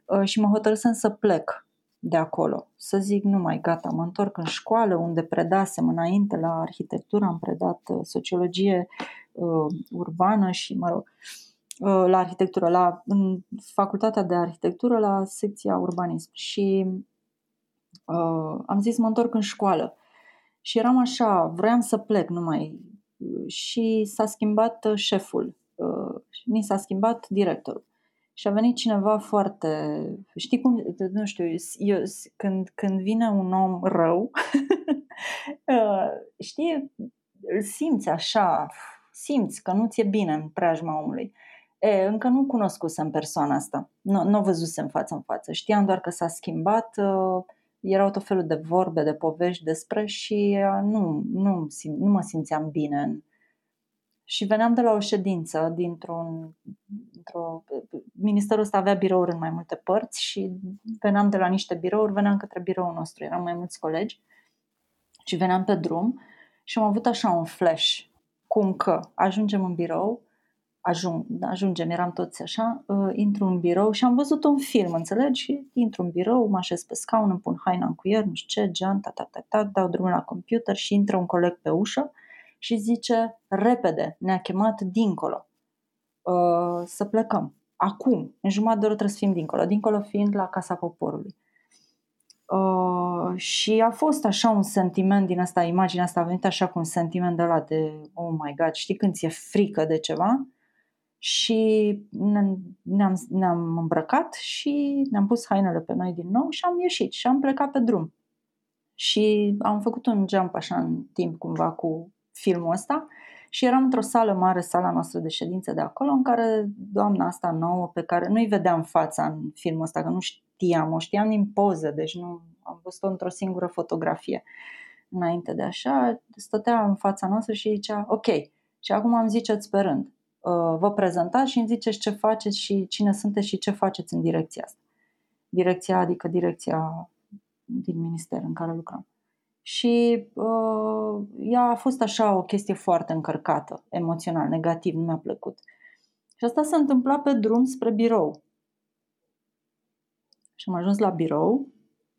uh, și mă hotărâsem să plec de acolo, să zic nu mai gata, mă întorc în școală unde predasem înainte la arhitectură, am predat uh, sociologie uh, urbană și mă rog, uh, la arhitectură, la în facultatea de arhitectură, la secția urbanism. Și uh, am zis mă întorc în școală. Și eram așa, vroiam să plec numai. Și s-a schimbat uh, șeful, uh, mi s-a schimbat directorul. Și a venit cineva foarte... Știi cum... Nu știu, eu, când, când vine un om rău, uh, știi, îl simți așa, simți că nu ți-e bine în preajma omului. E, încă nu cunoscusem persoana asta, nu, nu o văzusem față în față. Știam doar că s-a schimbat, uh, erau tot felul de vorbe, de povești despre și uh, nu, nu, sim, nu mă simțeam bine în, și veneam de la o ședință dintr-un. Dintr-o, ministerul ăsta avea birouri în mai multe părți și veneam de la niște birouri, veneam către biroul nostru, eram mai mulți colegi și veneam pe drum și am avut așa un flash, cum că ajungem în birou, ajung, ajungem, eram toți așa, uh, intru în birou și am văzut un film, înțelegi? Și intru în birou, mă așez pe scaun, îmi pun haina în cuier, nu știu ce, gean, ta, ta, ta, ta, dau drumul la computer și intră un coleg pe ușă și zice, repede, ne-a chemat dincolo, uh, să plecăm. Acum, în jumătate de oră trebuie să fim dincolo, dincolo fiind la Casa Poporului. Uh, și a fost așa un sentiment din asta, imaginea asta a venit așa cu un sentiment de la de, oh my god, știi când ți-e frică de ceva? Și ne-am, ne-am îmbrăcat și ne-am pus hainele pe noi din nou și am ieșit și am plecat pe drum. Și am făcut un jump așa în timp cumva cu filmul ăsta și eram într-o sală mare, sala noastră de ședință de acolo, în care doamna asta nouă, pe care nu-i vedeam fața în filmul ăsta, că nu știam, o știam din poză, deci nu am văzut-o într-o singură fotografie înainte de așa, stătea în fața noastră și zicea, ok, și acum am ziceți pe rând, uh, vă prezentați și îmi ziceți ce faceți și cine sunteți și ce faceți în direcția asta. Direcția, adică direcția din minister în care lucrăm și uh, ea a fost așa o chestie foarte încărcată, emoțional, negativ, nu mi-a plăcut. Și asta s-a întâmplat pe drum spre birou. Și am ajuns la birou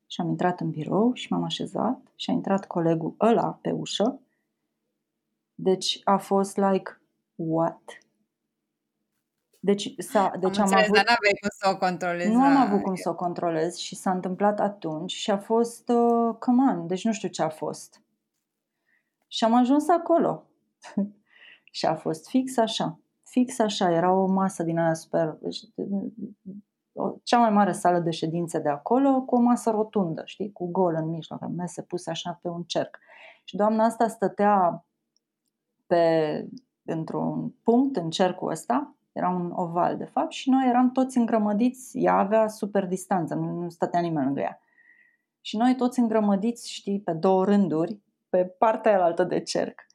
și am intrat în birou și m-am așezat și a intrat colegul ăla pe ușă. Deci a fost like, what? Deci, s-a, deci am, am înțeles, avut... dar n-aveai cum să o controlezi. Nu am avut cum să o controlez și s-a întâmplat atunci și a fost, uh, come on, deci nu știu ce a fost. Și am ajuns acolo. și a fost fix așa. Fix așa, era o masă din aia super... Deci, cea mai mare sală de ședințe de acolo, cu o masă rotundă, știi, cu gol în mijloc, mese puse așa pe un cerc. Și doamna asta stătea pe, într-un punct în cercul ăsta era un oval, de fapt, și noi eram toți îngrămădiți. Ea avea super distanță, nu, nu stătea nimeni lângă ea. Și noi toți îngrămădiți, știi, pe două rânduri, pe partea altă de cerc.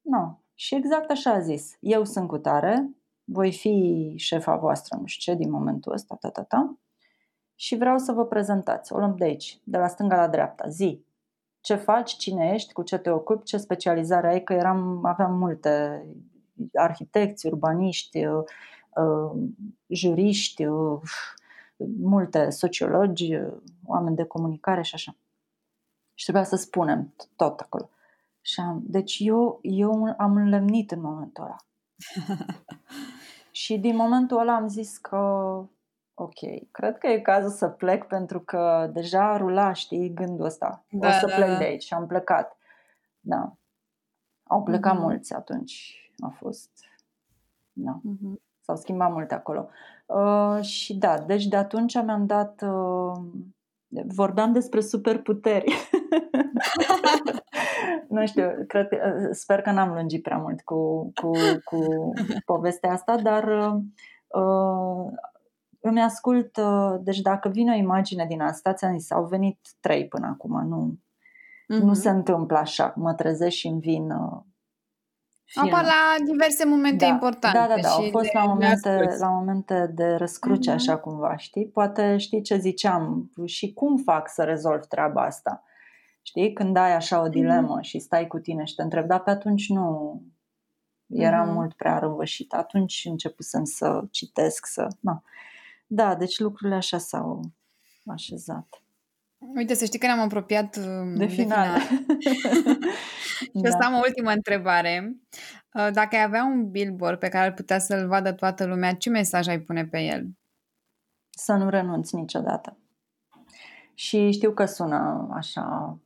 No. Și exact așa a zis. Eu sunt cu tare, voi fi șefa voastră, nu știu ce, din momentul ăsta, ta, ta, ta, și vreau să vă prezentați. O luăm de aici, de la stânga la dreapta. Zi, ce faci, cine ești, cu ce te ocupi, ce specializare ai, că eram, aveam multe arhitecți, urbaniști, uh, uh, juriști, uh, multe sociologi, oameni de comunicare și așa. Și trebuia să spunem tot acolo. Și am, deci eu, eu am înlemnit în momentul ăla. și din momentul ăla am zis că ok, cred că e cazul să plec pentru că deja rula, știi, gândul ăsta. Da, o să da, plec da. de aici și am plecat. Da. Au plecat mm-hmm. mulți atunci a fost... Da. Uh-huh. S-au schimbat multe acolo. Uh, și da, deci de atunci mi-am dat... Uh, vorbeam despre superputeri. nu știu, cred, uh, sper că n-am lungit prea mult cu, cu, cu povestea asta, dar uh, îmi ascult, uh, deci dacă vine o imagine din asta, ți-am zis, au venit trei până acum, nu, uh-huh. nu se întâmplă așa, mă trezesc și îmi vin uh, Apar la diverse momente da, importante. Da, da, da, au fost la momente, la momente de răscruce, mm-hmm. așa cumva, știi? Poate știi ce ziceam și cum fac să rezolv treaba asta. Știi? Când ai așa o dilemă mm-hmm. și stai cu tine și te întrebi, dar pe atunci nu era mm-hmm. mult prea răvășit. Atunci începusem să citesc, să... Na. Da, deci lucrurile așa s-au așezat. Uite, să știi că ne-am apropiat um, de, de final. final. și da. asta am o ultimă întrebare. Uh, dacă ai avea un billboard pe care ar putea să-l vadă toată lumea, ce mesaj ai pune pe el? Să nu renunți niciodată. Și știu că sună așa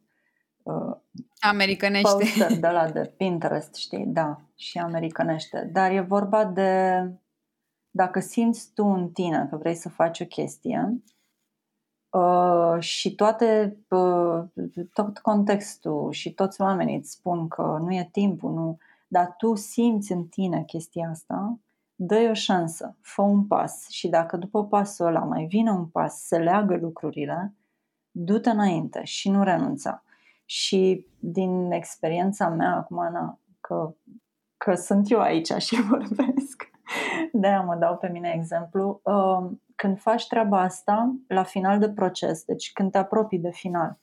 uh, americanește. Poster de la de Pinterest, știi, da, și americanește. Dar e vorba de dacă simți tu în tine că vrei să faci o chestie uh, și toate, uh, tot contextul și toți oamenii îți spun că nu e timpul, nu, dar tu simți în tine chestia asta, dă o șansă, fă un pas și dacă după pasul ăla mai vine un pas, se leagă lucrurile, du-te înainte și nu renunța. Și din experiența mea acum, Ana, că, că sunt eu aici și vorbesc, de-aia mă dau pe mine exemplu, uh, când faci treaba asta, la final de proces, deci când te apropii de final,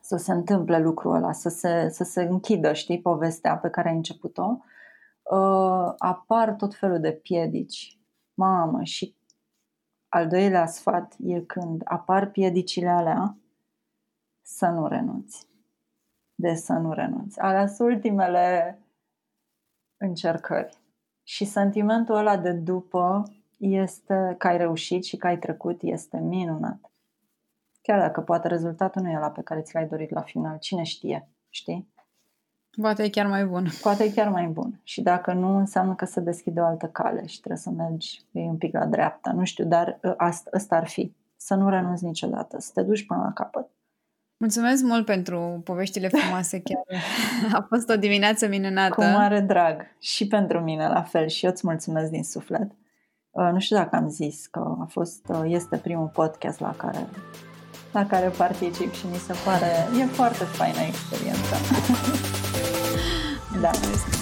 să se întâmple lucrul ăla, să se, să se închidă, știi, povestea pe care ai început-o, uh, apar tot felul de piedici. Mamă, și al doilea sfat e când apar piedicile alea, să nu renunți. De să nu renunți. Alea sunt ultimele încercări. Și sentimentul ăla de după este că ai reușit și că ai trecut este minunat. Chiar dacă poate rezultatul nu e la pe care ți l-ai dorit la final, cine știe, știi? Poate e chiar mai bun. Poate e chiar mai bun. Și dacă nu, înseamnă că se deschide o altă cale și trebuie să mergi un pic la dreapta. Nu știu, dar ă, asta, asta ar fi. Să nu renunți niciodată, să te duci până la capăt. Mulțumesc mult pentru poveștile frumoase, chiar a fost o dimineață minunată. Cu mare drag și pentru mine la fel și eu îți mulțumesc din suflet. Uh, nu știu dacă am zis că a fost, uh, este primul podcast la care, la care particip și mi se pare, e foarte faină experiența. da. Mulțumesc.